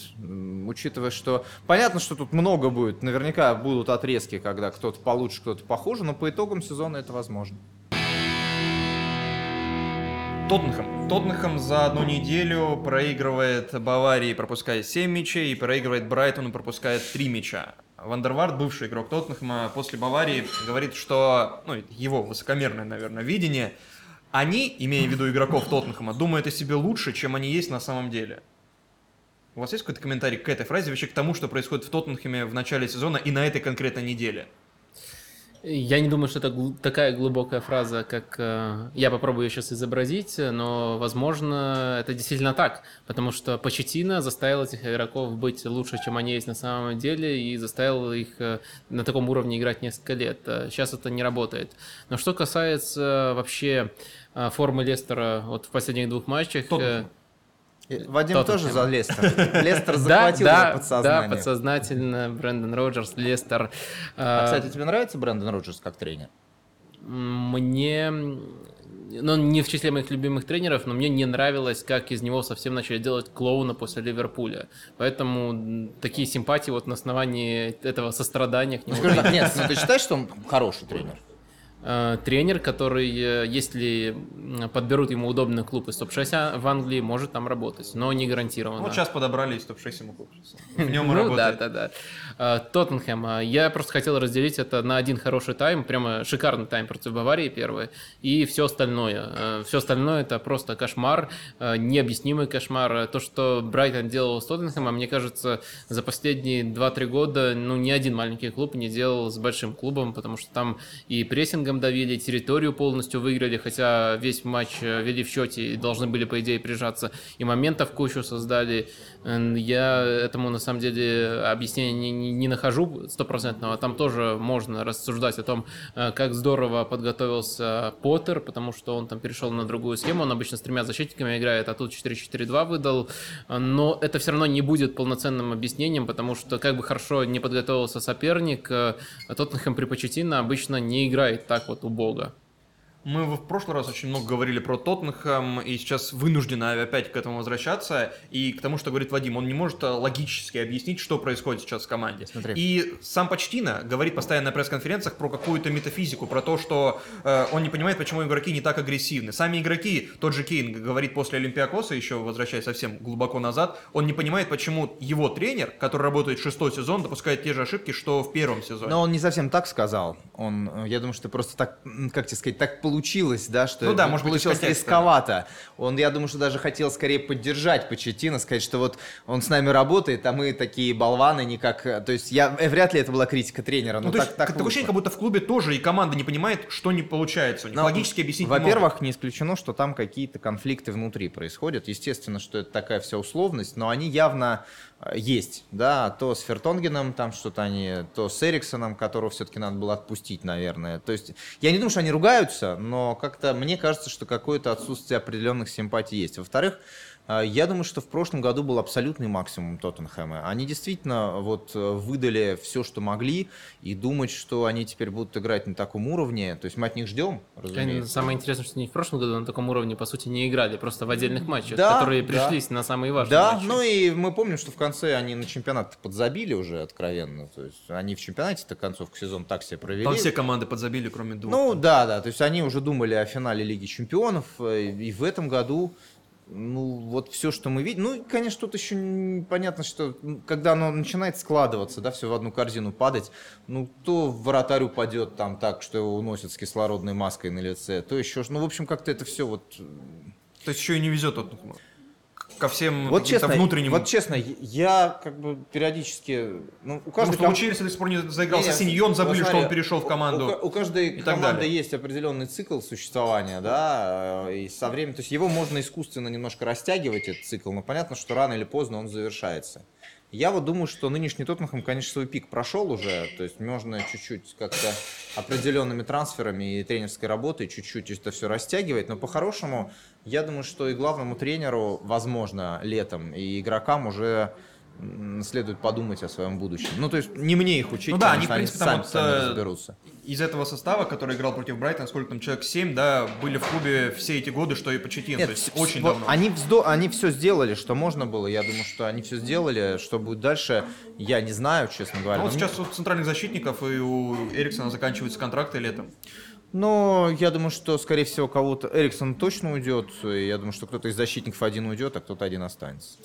Учитывая, что понятно, что тут много будет, наверняка будут отрезки, когда кто-то получше, кто-то похуже, но по итогам сезона это возможно. Тоттенхэм. Тоттенхэм за одну неделю проигрывает Баварии, пропуская 7 мячей, и проигрывает Брайтону, пропуская 3 мяча. Вандервард, бывший игрок Тоттенхэма, после Баварии говорит, что, ну, его высокомерное, наверное, видение, они, имея в виду игроков Тоттенхэма, думают о себе лучше, чем они есть на самом деле. У вас есть какой-то комментарий к этой фразе, вообще к тому, что происходит в Тоттенхэме в начале сезона и на этой конкретной неделе? Я не думаю, что это гл- такая глубокая фраза, как э, я попробую ее сейчас изобразить, но, возможно, это действительно так, потому что Почетина заставил этих игроков быть лучше, чем они есть на самом деле, и заставил их э, на таком уровне играть несколько лет. Э, Сейчас это не работает. Но что касается вообще э, формы Лестера вот в последних двух матчах, э, Тоттенхэм. Вадим Тоттенхэм. тоже за Лестер. (laughs) Лестер захватил да, подсознание. да, подсознательно, Брэндон Роджерс, Лестер. А, э, кстати, тебе нравится Брэндон Роджерс как тренер? Мне, ну, не в числе моих любимых тренеров, но мне не нравилось, как из него совсем начали делать клоуна после Ливерпуля. Поэтому такие симпатии вот на основании этого сострадания к нему. Нет, ну ты считаешь, что он хороший тренер? Э, тренер, который, э, если подберут ему удобный клуб из топ-6 в Англии, может там работать, но не гарантированно. Вот сейчас подобрали из топ-6 ему клуб. (laughs) В нем Ну да, работает. да, да. А, Тоттенхэм. а, Я просто хотел разделить это на один хороший тайм, прямо шикарный тайм против Баварии первый, и все остальное. Все остальное это просто кошмар, необъяснимый кошмар. То, что Брайтон делал с Тоттенхэмом, мне кажется, за последние 2-3 года ну, ни один маленький клуб не делал с большим клубом, потому что там и прессингом давили, и территорию полностью выиграли, хотя весь матч э, вели в счете и должны были, по идее, прижаться, и моментов кучу создали. Я этому, на самом деле, объяснения не, не- не нахожу стопроцентного. Там тоже можно рассуждать о том, э, как здорово подготовился Поттер, потому что он там перешел на другую схему. Он обычно с тремя защитниками играет, а тут 4-4-2 выдал. Но это все равно не будет полноценным объяснением, потому что как бы хорошо не подготовился соперник, э, Тоттенхэм при Почеттино обычно не играет так вот убого. Мы в прошлый раз очень много говорили про Тоттенхэм, и сейчас вынуждены опять к этому возвращаться. И к тому, что говорит Вадим, он не может э, логически объяснить, что происходит сейчас в команде. Смотри. И сам Почтина говорит постоянно на пресс-конференциях про какую-то метафизику, про то, что э, он не понимает, почему игроки не так агрессивны. Сами игроки, тот же Кейн говорит после Олимпиакоса, еще возвращаясь совсем глубоко назад, он не понимает, почему его тренер, который работает шестой сезон, допускает те же ошибки, что в первом сезоне. Но он не совсем так сказал. Он, э, я думаю, что просто так, как тебе сказать, так получилось, да, что Ну да, может быть, получилось контекста. рисковато. Он, я думаю, что даже хотел скорее поддержать Почетина, сказать, что вот он с нами работает, а мы такие болваны, никак. То есть я э, вряд ли это была критика тренера. Ну, но то так, есть, так такое ощущение, как будто в клубе тоже и команда не понимает, что не получается. Но, Логически объяснить не Во-первых, не исключено, что там какие-то конфликты внутри происходят. Естественно, что это такая вся условность, но они явно есть, да, то с Фертонгеном там что-то они, то с Эриксоном, которого все-таки надо было отпустить, наверное. То есть я не думаю, что они ругаются, но как-то мне кажется, что какое-то отсутствие определенных симпатий есть. Во-вторых, э, я думаю, что в прошлом году был абсолютный максимум Тоттенхэма. Они действительно вот э, выдали все, что могли, и думать, что они теперь будут играть на таком уровне, то есть мы от них ждем, разумеется. Самое интересное, что они в прошлом году на таком уровне, по сути, не играли, просто в отдельных матчах, Да, которые да. пришлись на самые важные Да, матчи. ну и мы помним, что в конце они на чемпионат подзабили уже откровенно. То есть они в чемпионате-то концовку сезона так себе провели. Там все команды подзабили, кроме двух. Ну да, да, то есть они уже думали о финале Лиги Чемпионов, э, и в этом году, ну вот все, что мы видим, ну и, конечно, тут еще понятно, что когда оно начинает складываться, да, все в одну корзину падать, ну то вратарь упадет там так, что его уносят с кислородной маской на лице, то еще, ну в общем как-то это все вот То есть еще и не везет Тоттенхэму. Ко всем Вот честно, внутренним... вот честно, я как бы периодически, ну, у Потому каждой что ком- до сих пор не заигрался, Не, Синьон забыли, вот что он смотри, перешел в команду. У, у каждой и команды есть определенный цикл существования, да, э, и со временем, то есть его можно искусственно немножко растягивать, этот цикл, но понятно, что рано или поздно он завершается. Я вот думаю, что нынешний Тоттенхэм, конечно, свой пик прошел уже, то есть можно чуть-чуть как-то определенными трансферами и тренерской работой чуть-чуть это все растягивать, но по-хорошему, я думаю, что и главному тренеру, возможно, летом, и игрокам уже следует подумать о своем будущем. Ну, то есть не мне их учить, Ну да, они, в принципе, сами, там вот, сами разберутся. Из этого состава, который играл против Брайтона, сколько там, человек 7, да, были в клубе все эти годы, что и Почетин. Нет, то есть очень вот давно. Они, вздо- они все сделали, что можно было. Я думаю, что они все сделали. Что будет дальше, я не знаю, честно говоря. Ну, вот сейчас у центральных защитников и у Эриксона заканчиваются контракты летом. Но я думаю, что, скорее всего, кого-то Эриксон точно уйдет. И я думаю, что кто-то из защитников один уйдет, а кто-то один останется.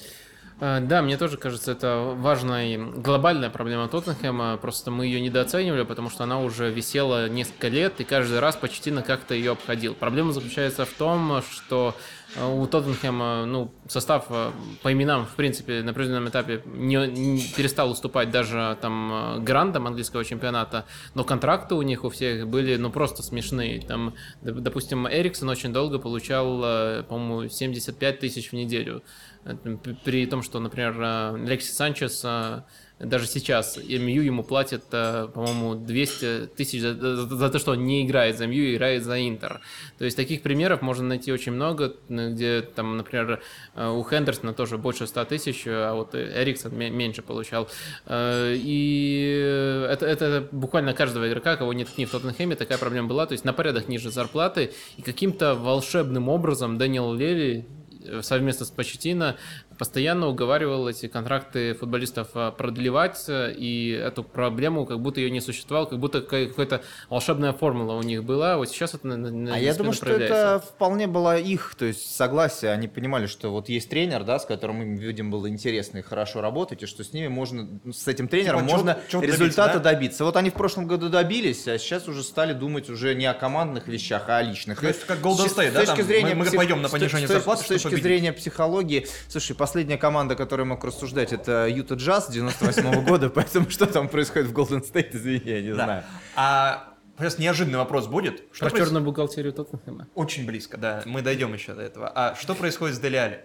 Э, Да, мне тоже кажется, это важная глобальная проблема Тоттенхэма. Просто мы ее недооценивали, потому что она уже висела несколько лет, и каждый раз почти на как-то ее обходил. Проблема заключается в том, что э, у Тоттенхэма ну, состав э, по именам, в принципе, на определенном этапе не, не перестал уступать даже там э, грандам английского чемпионата, но контракты у них у всех были ну просто смешные. Там, доп- допустим, Эриксон очень долго получал, по-моему, 75 тысяч в неделю. П- При том, что, например, э, Лекси Санчес э, даже сейчас МЮ ему платят, э, по-моему, 200 тысяч за, за- за то, что он не играет за МЮ, играет за Интер. То есть таких примеров можно найти очень много, где там, например, э, у Хендерсона тоже больше 100 тысяч, а вот Эриксон ме- меньше получал. Э, И это, это буквально каждого игрока, кого не ткни в Тоттенхэме, такая проблема была. То есть на порядок ниже зарплаты, и каким-то волшебным образом Дэниел Леви э, совместно с Почетино постоянно уговаривал эти контракты футболистов а, продлевать, э, и эту проблему как будто ее не существовало, как будто какая-то волшебная формула у них была. Вот сейчас это на, А я думаю, что это вполне было их, то есть согласие. Они понимали, что вот есть тренер, да, с которым им, видим, было интересно и хорошо работать, и что с ними можно, с этим тренером Типа, можно чё- результата добиться, да? добиться. Вот они в прошлом году добились, а сейчас уже стали думать уже не о командных вещах, а о личных. То есть как Golden С- State, с да, точки там зрения мы- мы пойдем на с понижение с точки- зарплаты, С чтобы точки победить. зрения психологии, слушай, последняя команда, которую я мог рассуждать, это Юта Джаз 98 года, (laughs) поэтому что там происходит в Golden State, извини, я не Да. знаю. А сейчас неожиданный вопрос будет. Что Про проис- черную бухгалтерию Тоттенхэма. Очень близко, да. Мы дойдем еще до этого. А что происходит с Делиали?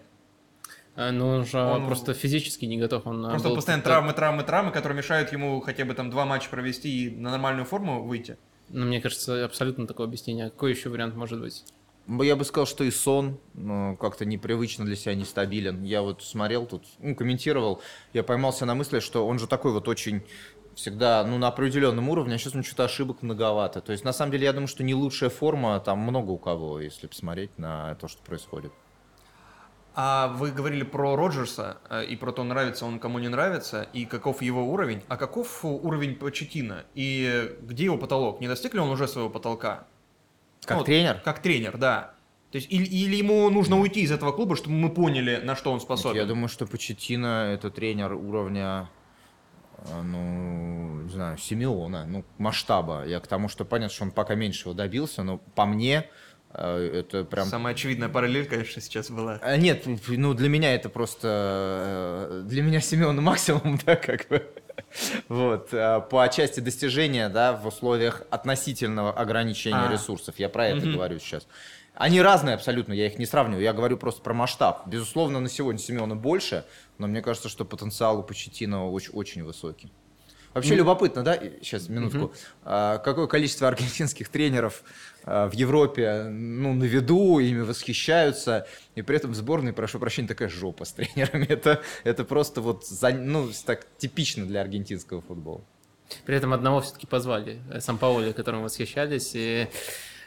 А, Ну, он же Он- просто физически не готов. Он а, Просто был постоянно так- травмы, травмы, травмы, которые мешают ему хотя бы там два матча провести и на нормальную форму выйти. Ну, мне кажется, абсолютно такое объяснение. Какой еще вариант может быть? Я бы сказал, что и сон ну, как-то непривычно для себя нестабилен. Я вот смотрел тут, ну, комментировал, я поймался на мысли, что он же такой вот очень всегда, ну, на определенном уровне, а сейчас него что-то ошибок многовато. То есть, на самом деле, я думаю, что не лучшая форма, там много у кого, если посмотреть на то, что происходит. А вы говорили про Роджерса э, и про то, нравится он кому не нравится, и каков его уровень. А каков уровень Почетина? И где его потолок? Не достиг ли он уже своего потолка? Как Ну, тренер? Как тренер, да. То есть или, или ему нужно уйти из этого клуба, чтобы мы поняли, на что он способен? Я думаю, что Почетина это тренер уровня, э, ну, не знаю, Симеона, ну, масштаба. Я к тому, что понятно, что он пока меньшего добился, но по мне э, это прям Самая очевидная параллель, конечно, сейчас была. А, Нет, ну для меня это просто... э, Для меня Семен максимум, (laughs) да, как бы. Вот. а По части достижения, да, в условиях относительного ограничения А. ресурсов. Я про это Мгм. говорю сейчас. Они разные абсолютно, я их не сравниваю. Я говорю просто про масштаб. Безусловно, на сегодня Семена больше, но мне кажется, что потенциал у Почетина очень, очень высокий. Вообще любопытно, да, сейчас, минутку, а, какое количество аргентинских тренеров в Европе, ну, на виду, ими восхищаются, и при этом в сборной, прошу прощения, такая жопа с тренерами. (laughs) Это, это просто вот, ну, так типично для аргентинского футбола. При этом одного все-таки позвали, э, сам Паули, которым восхищались, и э,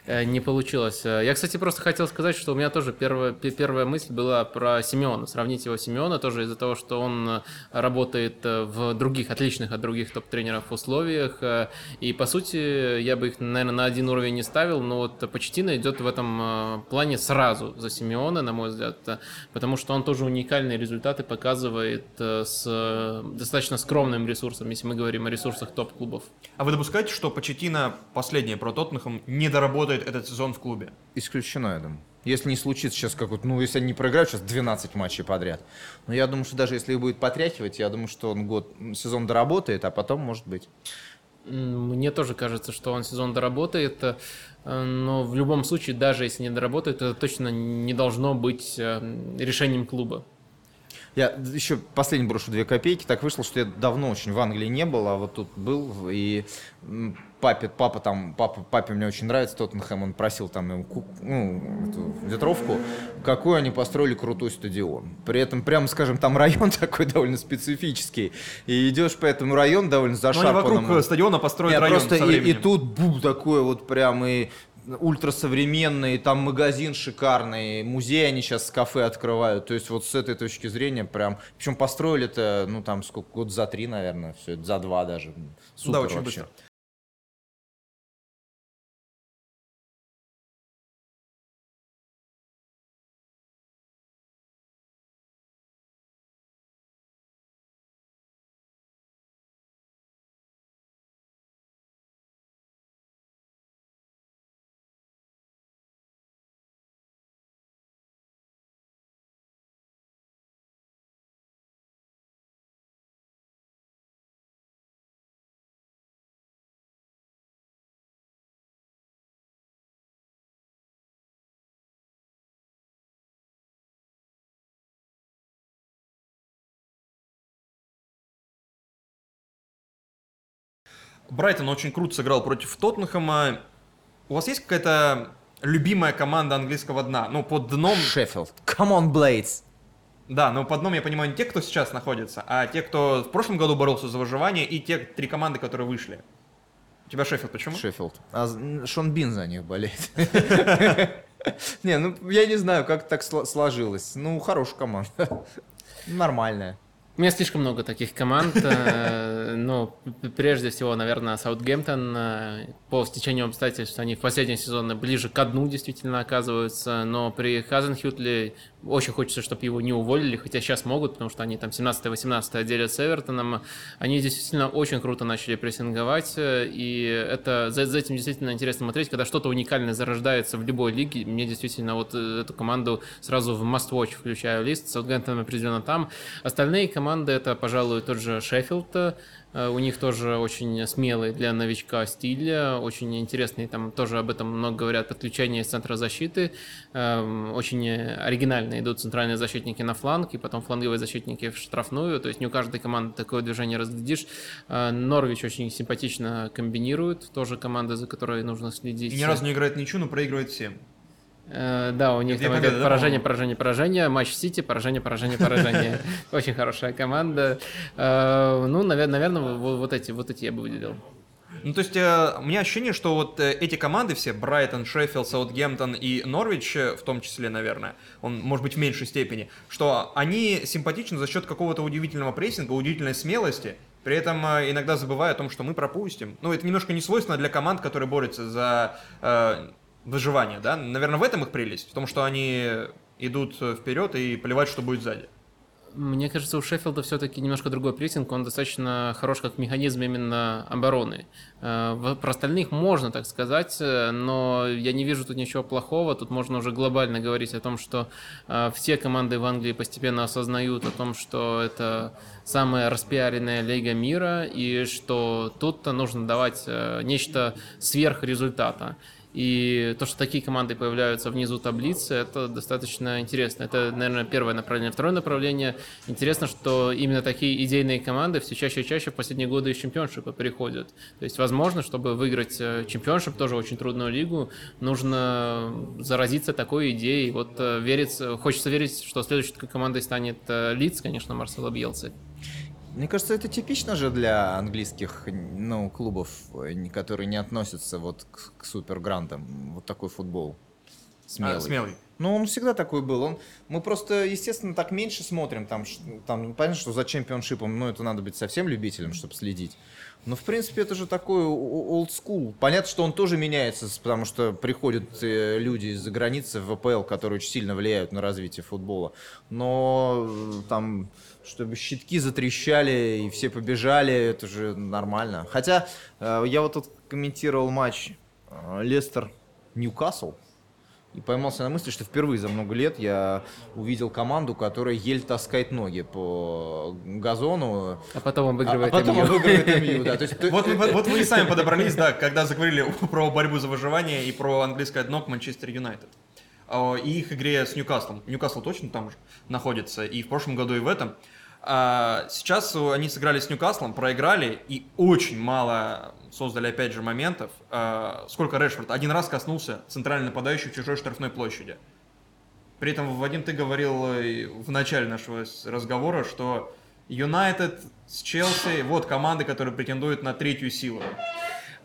не получилось. Э, Я, кстати, просто хотел сказать, что у меня тоже первая, пе- первая мысль была про Симеона, сравнить его с Симеона, тоже из-за того, что он э, работает э, в других, отличных от других топ-тренеров условиях, э, и, по сути, я бы их, наверное, на один уровень не ставил, но вот Почтина идет в этом э, плане сразу за Симеона, на мой взгляд, э, потому что он тоже уникальные результаты показывает э, с э, достаточно скромным ресурсом, если мы говорим о ресурсах топ-клубов. А вы допускаете, что Почетина, последнее про Тоттенхэм, не доработает этот сезон в клубе? Исключено, я думаю. Если не случится сейчас как вот, ну, если они не проиграют сейчас 12 матчей подряд. Но я думаю, что даже если их будет потряхивать, я думаю, что он год, сезон доработает, а потом, может быть. Мне тоже кажется, что он сезон доработает, э, но в любом случае, даже если не доработает, это точно не должно быть э, решением клуба. Я еще последний брошу две копейки. Так вышло, что я давно очень в Англии не был, а вот тут был. И папе, папа там, папа, папе мне очень нравится Тоттенхэм, он просил там ему ну, эту ветровку, какой они построили крутой стадион. При этом, прямо скажем, там район (laughs) такой довольно специфический. И идешь по этому району довольно Но они зашарпанному. вокруг стадиона построят Нет, район просто и, и тут бу, такое вот прям и ультрасовременный, там магазин шикарный, музей они сейчас с кафе открывают. То есть вот с этой точки зрения прям... Причем построили это, ну там сколько, год за три, наверное, все за два даже. Супер да, очень вообще. быстро. Брайтон очень круто сыграл против Тоттенхэма. У вас есть какая-то любимая команда английского дна? Ну, под дном... Шеффилд. Come on, Blades. Да, но под дном я понимаю не те, кто сейчас находится, а те, кто в прошлом году боролся за выживание, и те три команды, которые вышли. У тебя Шеффилд почему? Шеффилд. А Шон Бин за них болеет. (laughs) Не, ну я не знаю, как так сло- сложилось. Ну, хорошая команда. Нормальная. У меня слишком много таких команд, э, но прежде всего, наверное, Саутгемптон э, по стечению обстоятельств они в последние сезоны ближе к дну действительно оказываются, но при Хазенхютле очень хочется, чтобы его не уволили, хотя сейчас могут, потому что они там 17-18 делят с Эвертоном. Они действительно очень круто начали прессинговать, э, и это за, за этим действительно интересно смотреть, когда что-то уникальное зарождается в любой лиге. Мне действительно вот эту команду сразу в must-watch включаю лист. Саутгемптон определенно там. Остальные команды команды это, пожалуй, тот же Шеффилд. Э, у них тоже очень смелый для новичка стиль, очень интересный, там тоже об этом много говорят, подключение из центра защиты. Эм, очень оригинально идут центральные защитники на фланг, и потом фланговые защитники в штрафную, то есть не у каждой команды такое движение разглядишь. Э, Норвич очень симпатично комбинирует, тоже команда, за которой нужно следить. И ни разу не играет ничью, но проигрывает всем. Э, да, у них там победы, идет поражение, поражение, поражение, матч Сити, поражение, поражение, поражение. (laughs) Очень хорошая команда. Э, ну, наверное, вот эти, вот эти я бы выделил. Ну, то есть, э, у меня ощущение, что вот эти команды все, Брайтон, Шеффилд, Саутгемптон и Норвич, в том числе, наверное, он, может быть, в меньшей степени, что они симпатичны за счет какого-то удивительного прессинга, удивительной смелости, при этом иногда забывая о том, что мы пропустим. Ну, это немножко не свойственно для команд, которые борются за выживания, да? Наверное, в этом их прелесть, в том, что они идут вперед и плевать, что будет сзади. Мне кажется, у Шеффилда все-таки немножко другой прессинг, он достаточно хорош как механизм именно обороны. Э, про остальных можно так сказать, э, но я не вижу тут ничего плохого. Тут можно уже глобально говорить о том, что э, все команды в Англии постепенно осознают о том, что это самая распиаренная лига мира, и что тут нужно давать нечто сверх результата. И то, что такие команды появляются внизу таблицы, это достаточно интересно. Это, наверное, первое направление. Второе направление. Интересно, что именно такие идейные команды все чаще и чаще в последние годы из чемпионшипа переходят. То есть, возможно, чтобы выиграть э, чемпионшип, тоже очень трудную лигу, нужно заразиться такой идеей. Вот э, верится, хочется верить, что следующей командой станет э, Лиц, конечно, Марсела Бьелцы. Мне кажется, это типично же для английских ну, клубов, э, которые не относятся вот к, к супергрантам. Вот такой футбол. Смелый. А, смелый. Ну, он всегда такой был. Он, мы просто, естественно, так меньше смотрим. Там, там понятно, что за чемпионшипом, ну, это надо быть совсем любителем, чтобы следить. Но, в принципе, это же такой old school. Понятно, что он тоже меняется, потому что приходят э, люди из-за границы в ВПЛ, которые очень сильно влияют на развитие футбола. Но э, там чтобы щитки затрещали и все побежали, это же нормально. Хотя э, я вот тут комментировал матч э, Лестер-Ньюкасл и поймался на мысли, что впервые за много лет я увидел команду, которая еле таскает ноги по газону. А потом обыгрывает а, а потом обыгрывает МЮ, да. То есть, (laughs) вот, вот, вот вы и сами подобрались, да, когда заговорили (laughs) про борьбу за выживание и про английское дно к Манчестер Юнайтед. И их игре с Ньюкаслом. Ньюкасл точно там же находится, и в прошлом году, и в этом. А сейчас они сыграли с Ньюкаслом, проиграли и очень мало создали, опять же, моментов. А, сколько Решфорд? Один раз коснулся центральный нападающий в чужой штрафной площади. При этом, Вадим, ты говорил э, в начале нашего разговора, что Юнайтед с Челси, вот команды, которые претендуют на третью силу.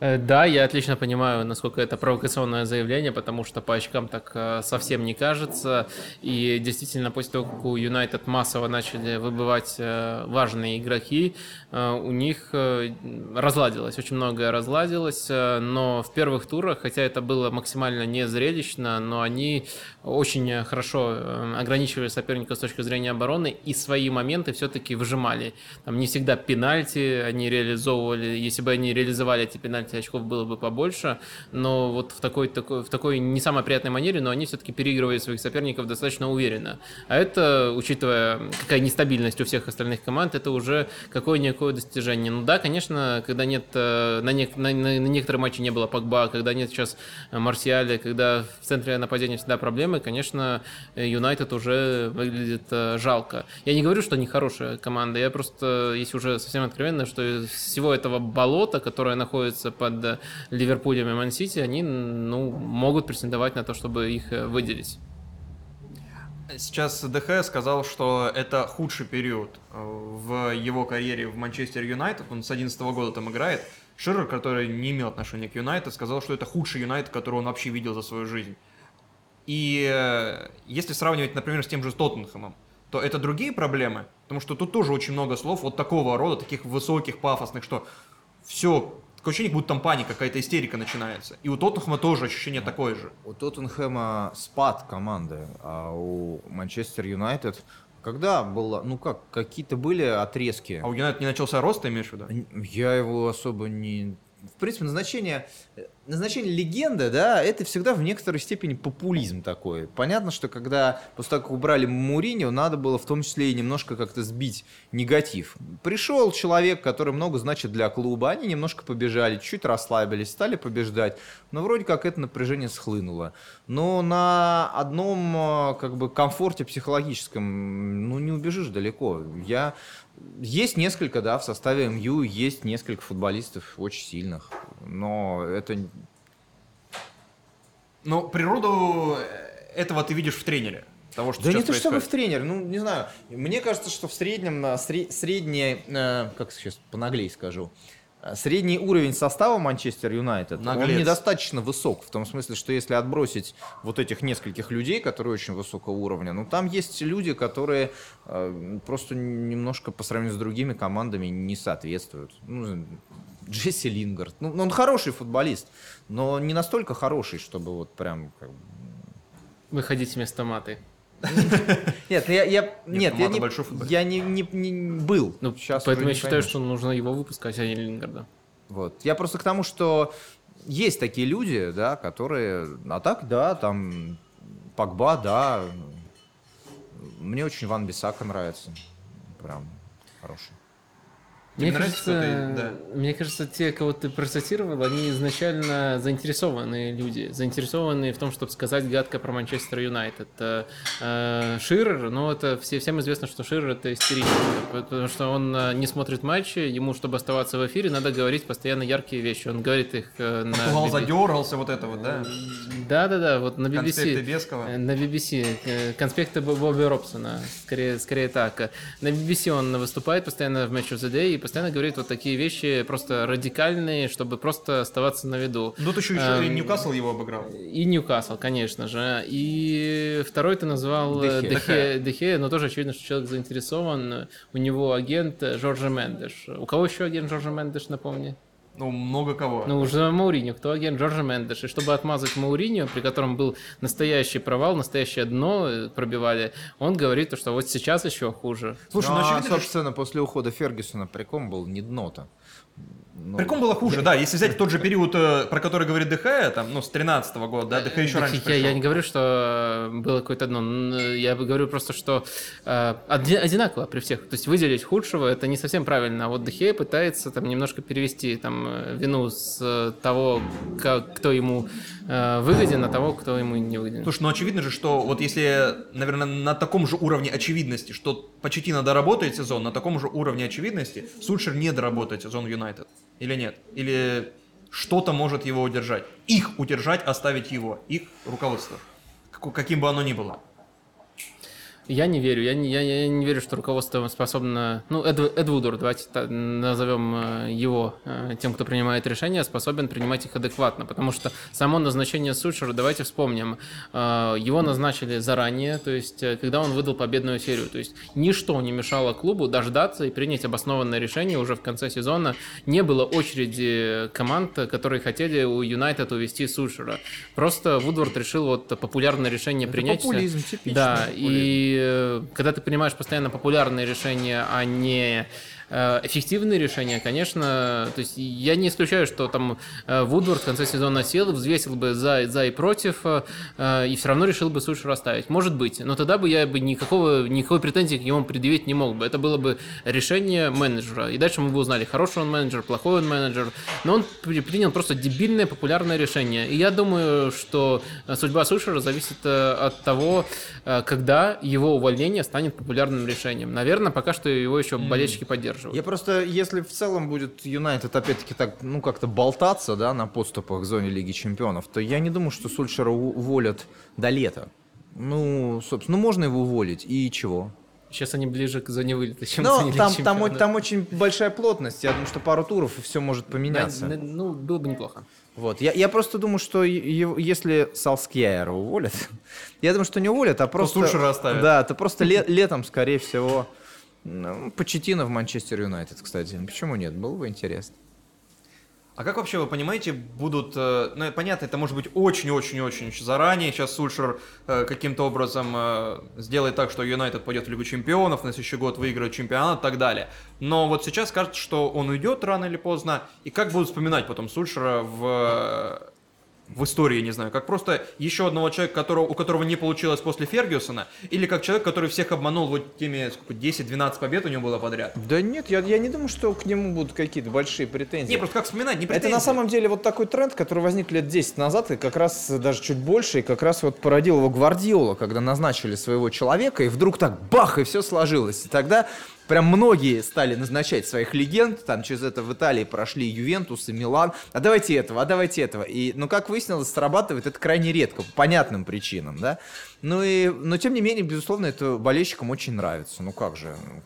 Э, да, я отлично понимаю, насколько это провокационное заявление, потому что по очкам так э, совсем не кажется. И действительно, после того, как у Юнайтед массово начали выбывать э, важные игроки, у них разладилось, очень многое разладилось. Но в первых турах, хотя это было максимально не зрелищно, но они очень хорошо ограничивали соперника с точки зрения обороны и свои моменты все-таки выжимали. Там не всегда пенальти они реализовывали. Если бы они реализовали эти пенальти, кстати, очков было бы побольше, но вот в такой, такой, в такой не самой приятной манере, но они все-таки переигрывали своих соперников достаточно уверенно. А это, учитывая, какая нестабильность у всех остальных команд, это уже какое-никакое достижение. Ну да, конечно, когда нет, э, на, не, на, на, на некоторые матчи не было Погба, когда нет сейчас Марсиаля, когда в центре нападения всегда проблемы, конечно, Юнайтед уже выглядит э, жалко. Я не говорю, что они хорошая команда, я просто, если уже совсем откровенно, что из всего этого болота, которое находится под э, Ливерпулем и Ман-Сити, они ну, могут претендовать на то, чтобы их э, выделить. Сейчас ДХ сказал, что это худший период э, в его карьере в Манчестер Юнайтед. Он с 2011 года там играет. Ширер, который не имел отношения к Юнайтед, сказал, что это худший Юнайтед, который он вообще видел за свою жизнь. И если сравнивать, например, с тем же Тоттенхэмом, то это другие проблемы. Потому что тут тоже очень много слов вот такого рода, таких высоких, пафосных, что все, такое ощущение, будто там паника, какая-то истерика начинается. И у Тоттенхэма тоже ощущение такое же. У Тоттенхэма спад команды, а у Манчестер Юнайтед когда было, ну как, какие-то были отрезки. А у Юнайтед не начался рост, ты имеешь в виду? Я его особо не... В принципе, назначение, назначение легенды, да, это всегда в некоторой степени популизм такой. Понятно, что когда после того, как убрали Муриньо, надо было в том числе и немножко как-то сбить негатив. Пришел человек, который много значит для клуба, они немножко побежали, чуть расслабились, стали побеждать, но вроде как это напряжение схлынуло. Но на одном э, как бы комфорте психологическом, ну не убежишь далеко. Я есть несколько, да, в составе МЮ есть несколько футболистов очень сильных, но это... Но природу этого ты видишь в тренере. Того, что да не то чтобы в тренере, ну не знаю. Мне кажется, что в среднем, э, сре- средний, э, как сейчас понаглей скажу, э, средний уровень состава Манчестер Юнайтед, он недостаточно высок. В том смысле, что если отбросить вот этих нескольких людей, которые очень высокого уровня, ну там есть люди, которые э, просто немножко по сравнению с другими командами не соответствуют. Ну, Джесси Лингард. Ну, он хороший футболист, но не настолько хороший, чтобы вот прям как Выходить вместо маты. Нет, я, я, нет, я не, большой футболист. я не, не, не был. Ну, Сейчас поэтому я считаю, что нужно его выпускать, а не Лингарда. Вот. Я просто к тому, что есть такие люди, да, которые... А так, да, там... Погба, да. Мне очень Ван Бисака нравится. Прям хороший. Мне нравится, кажется, ты- мне кажется, те, кого ты процитировал, они изначально заинтересованные люди, заинтересованные в том, чтобы сказать гадко про Манчестер Юнайтед. Э, э, Ширер, ну это все, всем известно, что Ширер это истеричный, потому что он э, не смотрит матчи, ему, чтобы оставаться в эфире, надо говорить постоянно яркие вещи. Он говорит их э, на... BBC. задергался, вот это вот, да? Да-да-да, вот на BBC. Конспекты Бескова. На BBC. Конспекты Бо- Бобби Робсона. Скорее, скорее так. На BBC он выступает постоянно в Match of the Day и постоянно говорит вот такие вещи просто радикальные, чтобы просто оставаться на виду. Ну, тут еще, еще Эм, и Ньюкасл его обыграл. И Ньюкасл, конечно же. И второй ты назвал Дехе. э, Дехе, Дехе, но тоже очевидно, что человек заинтересован. У него агент Жоржа Мендеш. У кого еще агент Жоржа Мендеш, напомни? Ну, много кого. Ну, уже Мауриньо, кто агент Джорджа Мендеш. И чтобы отмазать Мауриньо, при котором был настоящий провал, настоящее дно э, пробивали, он говорит, то, что вот сейчас еще хуже. Слушай, ну, ну, а, очевидно, что- собственно, после ухода Фергюсона приком был не дно-то. Ну, Приком было хуже, да. Если взять тот же период, э, про который говорит ДХ, там, ну, с 13 года, да, ДХ еще раньше я, пришел. я не говорю, что было какое-то дно. Я говорю просто, что э, оди- одинаково при всех. То есть выделить худшего это не совсем правильно. А вот Дехе пытается там немножко перевести там э, вину с э, того, как, кто ему э, выгоден, на того, кто ему не выгоден. Слушай, ну очевидно же, что вот если, наверное, на таком же уровне очевидности, что Почетина доработает сезон, на таком же уровне очевидности Сульшер не доработает сезон Юнайтед. Или нет? Или что-то может его удержать? Их удержать, оставить его. Их руководство. Как- Каким бы оно ни было. Я не верю. Я не, я, я не верю, что руководство способно... Ну, Эд, Эд Вудор, давайте назовем э, его э, тем, кто принимает решения, способен принимать их адекватно. Потому что само назначение Сульшера, давайте вспомним, э, его назначили заранее, то есть когда он выдал победную серию. То есть ничто не мешало клубу дождаться и принять обоснованное решение уже в конце сезона. Не было очереди команд, которые хотели у Юнайтед увести Сульшера. Просто Вудворд решил вот популярное решение Это принять. популизм, типичный Да, популизм. и э, когда ты принимаешь постоянно популярные решения, а не эффективные решения, конечно, то есть я не исключаю, что там э, Вудворд в конце сезона сел, взвесил бы за, за и против, э, и все равно решил бы Сульшера оставить. Может быть, но тогда бы я бы никакого, никакой претензии к нему предъявить не мог бы. Это было бы решение менеджера. И дальше мы бы узнали, хороший он менеджер, плохой он менеджер. Но он при- принял просто дебильное популярное решение. И я думаю, что э, судьба Сульшера зависит э, от того, э, когда его увольнение станет популярным решением. Наверное, пока что его еще болельщики поддерживают. Я просто, если в целом будет Юнайтед опять-таки так, ну, как-то болтаться, да, на подступах к зоне Лиги Чемпионов, то я не думаю, что Сульшера уволят до лета. Ну, собственно, ну, можно его уволить, и чего? Сейчас они ближе к зоне вылета, чем к Но зоне там, там, там очень большая плотность. Я думаю, что пару туров и все может поменяться. да, Ну, было бы неплохо. Вот. Я, я просто думаю, что е- е- если Салскьяера уволят, (laughs) я думаю, что не уволят, а просто... Сульшера оставят. Да, то просто ле- летом, скорее всего, ну, Почетина в Манчестер Юнайтед, кстати. Почему нет? Было бы интересно. А как вообще вы понимаете, будут, э, ну понятно, это может быть очень-очень-очень заранее, сейчас Сульшер э, каким-то образом э, сделает так, что Юнайтед пойдет в Лигу Чемпионов, на следующий год выиграет чемпионат и так далее. Но вот сейчас кажется, что он уйдет рано или поздно, и как будут вспоминать потом Сульшера в, в истории, не знаю, как просто еще одного человека, которого, у которого не получилось после Фергюсона, или как человек, который всех обманул вот теми, сколько, 10-12 побед у него было подряд. Да нет, я, я не думаю, что к нему будут какие-то большие претензии. Не, просто как вспоминать, не Это претензии. на самом деле вот такой тренд, который возник лет 10 назад, и как раз даже чуть больше, и как раз вот породил его Гвардиола, когда назначили своего человека, и вдруг так бах, и все сложилось. И тогда прям многие стали назначать своих легенд, там через это в Италии прошли Ювентус и Милан, а давайте этого, а давайте этого. И, ну, как выяснилось, срабатывает это крайне редко, по понятным причинам, да. Ну и, но тем не менее, безусловно, это болельщикам очень нравится. Ну как же, ну,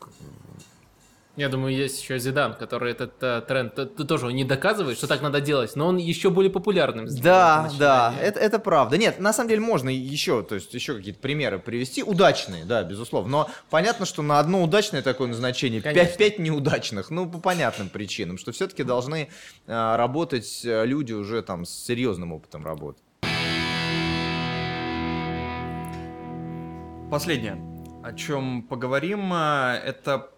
Я думаю, есть еще Зидан, который этот э, тренд т- т- тоже не доказывает, что так надо делать, но он еще более популярным сделал Да, да, это, это правда. Нет, на самом деле можно еще, то есть еще какие-то примеры привести. Удачные, да, безусловно. Но понятно, что на одно удачное такое назначение Конечно. 5-5 неудачных. Ну, по понятным причинам, что все-таки должны э, работать э, люди уже там с серьезным опытом работы. Последнее, о чем поговорим, а, это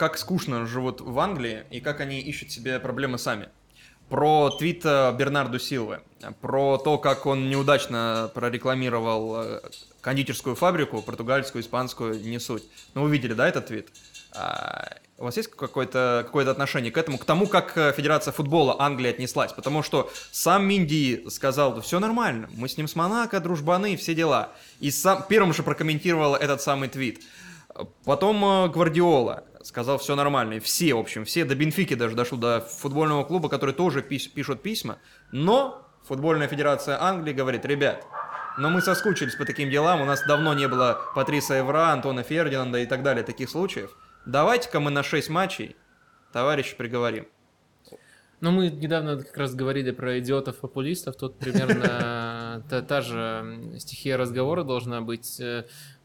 как скучно живут в Англии и как они ищут себе проблемы сами. Про твит э, Бернарду Силвы, про то, как он неудачно прорекламировал э, кондитерскую фабрику, португальскую, испанскую, не суть. Ну, вы видели, да, этот твит? А, У вас есть какое-то какое отношение к этому, к тому, как э, Федерация футбола Англии отнеслась? Потому что сам Минди сказал, все нормально, мы с ним с Монако, дружбаны, все дела. И сам первым же прокомментировал этот самый твит. Потом э, Гвардиола сказал, все нормально. И все, в общем, все до Бенфики даже дошло до футбольного клуба, который тоже пис- пишут письма. Но футбольная федерация Англии говорит, ребят, но мы соскучились по таким делам, у нас давно не было Патриса Евра, Антона Фердинанда и так далее, таких случаев. Давайте-ка мы на 6 матчей, товарищи, приговорим. Ну, мы недавно как раз говорили про идиотов-популистов. Тут примерно (laughs) та, та же стихия разговора должна быть.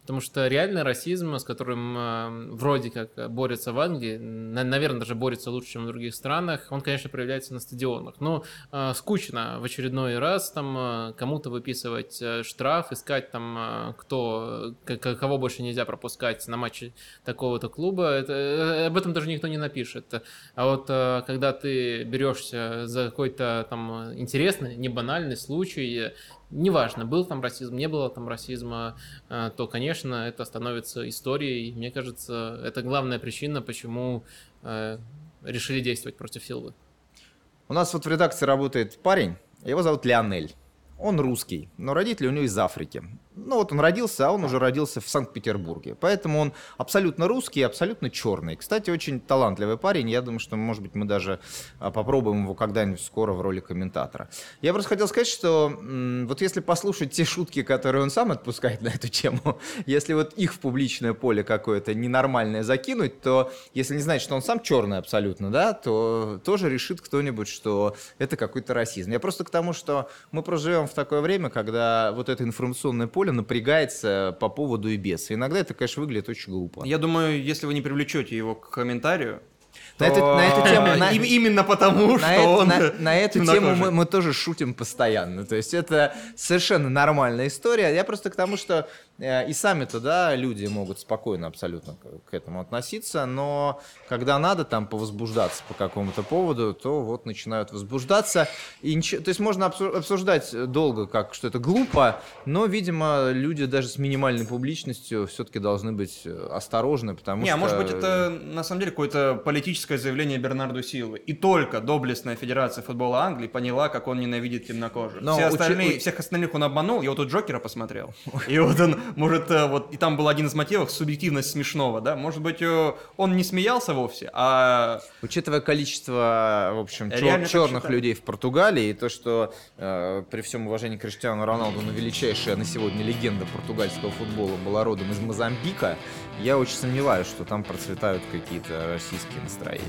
Э, Потому что реальный расизм, с которым э, вроде как борется в Англии, на- наверное, даже борется лучше, чем в других странах, он, конечно, проявляется на стадионах. Но э, скучно в очередной раз там э, кому-то выписывать э, штраф, искать там, э, кто, кого больше нельзя пропускать на матче такого-то клуба. Это, э, об этом даже никто не напишет. А вот э, когда ты берешься за какой-то там э, интересный, не банальный случай, э, неважно, был там расизм, не было там расизма, э, то, конечно, это становится историей. Мне кажется, это главная причина, почему э, решили действовать против Силвы. У нас вот в редакции работает парень, его зовут Леонель. Он русский, но родители у него из Африки. Ну вот он родился, а он уже родился в Санкт-Петербурге. Поэтому он абсолютно русский и абсолютно черный. Кстати, очень талантливый парень. Я думаю, что, может быть, мы даже а, попробуем его когда-нибудь скоро в роли комментатора. Я просто хотел сказать, что вот если послушать те шутки, которые он сам отпускает на эту тему, (laughs) если вот их в публичное поле какое-то ненормальное закинуть, то если не знать, что он сам черный абсолютно, да, то тоже решит кто-нибудь, что это какой-то расизм. Я просто к тому, что мы проживем в такое время, когда вот это информационное поле напрягается по поводу и без. Иногда это, конечно, выглядит очень глупо. Я думаю, если вы не привлечете его к комментарию, На то, эту- на эту (laughs) тему- на- им- именно потому, на, что это- он на- (laughs) на эту тему мы, мы тоже шутим постоянно. То есть это совершенно нормальная история. Я просто к тому, что и сами-то, да, люди могут спокойно абсолютно к, этому относиться, но когда надо там повозбуждаться по какому-то поводу, то вот начинают возбуждаться. И ничего, то есть можно обсу- обсуждать долго, как что это глупо, но, видимо, люди даже с минимальной публичностью все-таки должны быть э, осторожны, потому Не, что... а может быть это на самом деле какое-то политическое заявление Бернарду Силвы. И только доблестная Федерация футбола Англии поняла, как он ненавидит темнокожих. Но Все остальные, у- всех остальных он обманул, я вот тут Джокера посмотрел. (laughs) И вот он, может, э, вот, и там был один из мотивов, субъективность смешного, да, может быть, э, он не смеялся вовсе, а... Учитывая количество, в общем, чер- черных людей в Португалии, и то, что э, при всем уважении к Криштиану Роналду, но величайшая на сегодня легенда португальского футбола была родом из Мозамбика, я очень сомневаюсь, что там процветают какие-то российские настроения.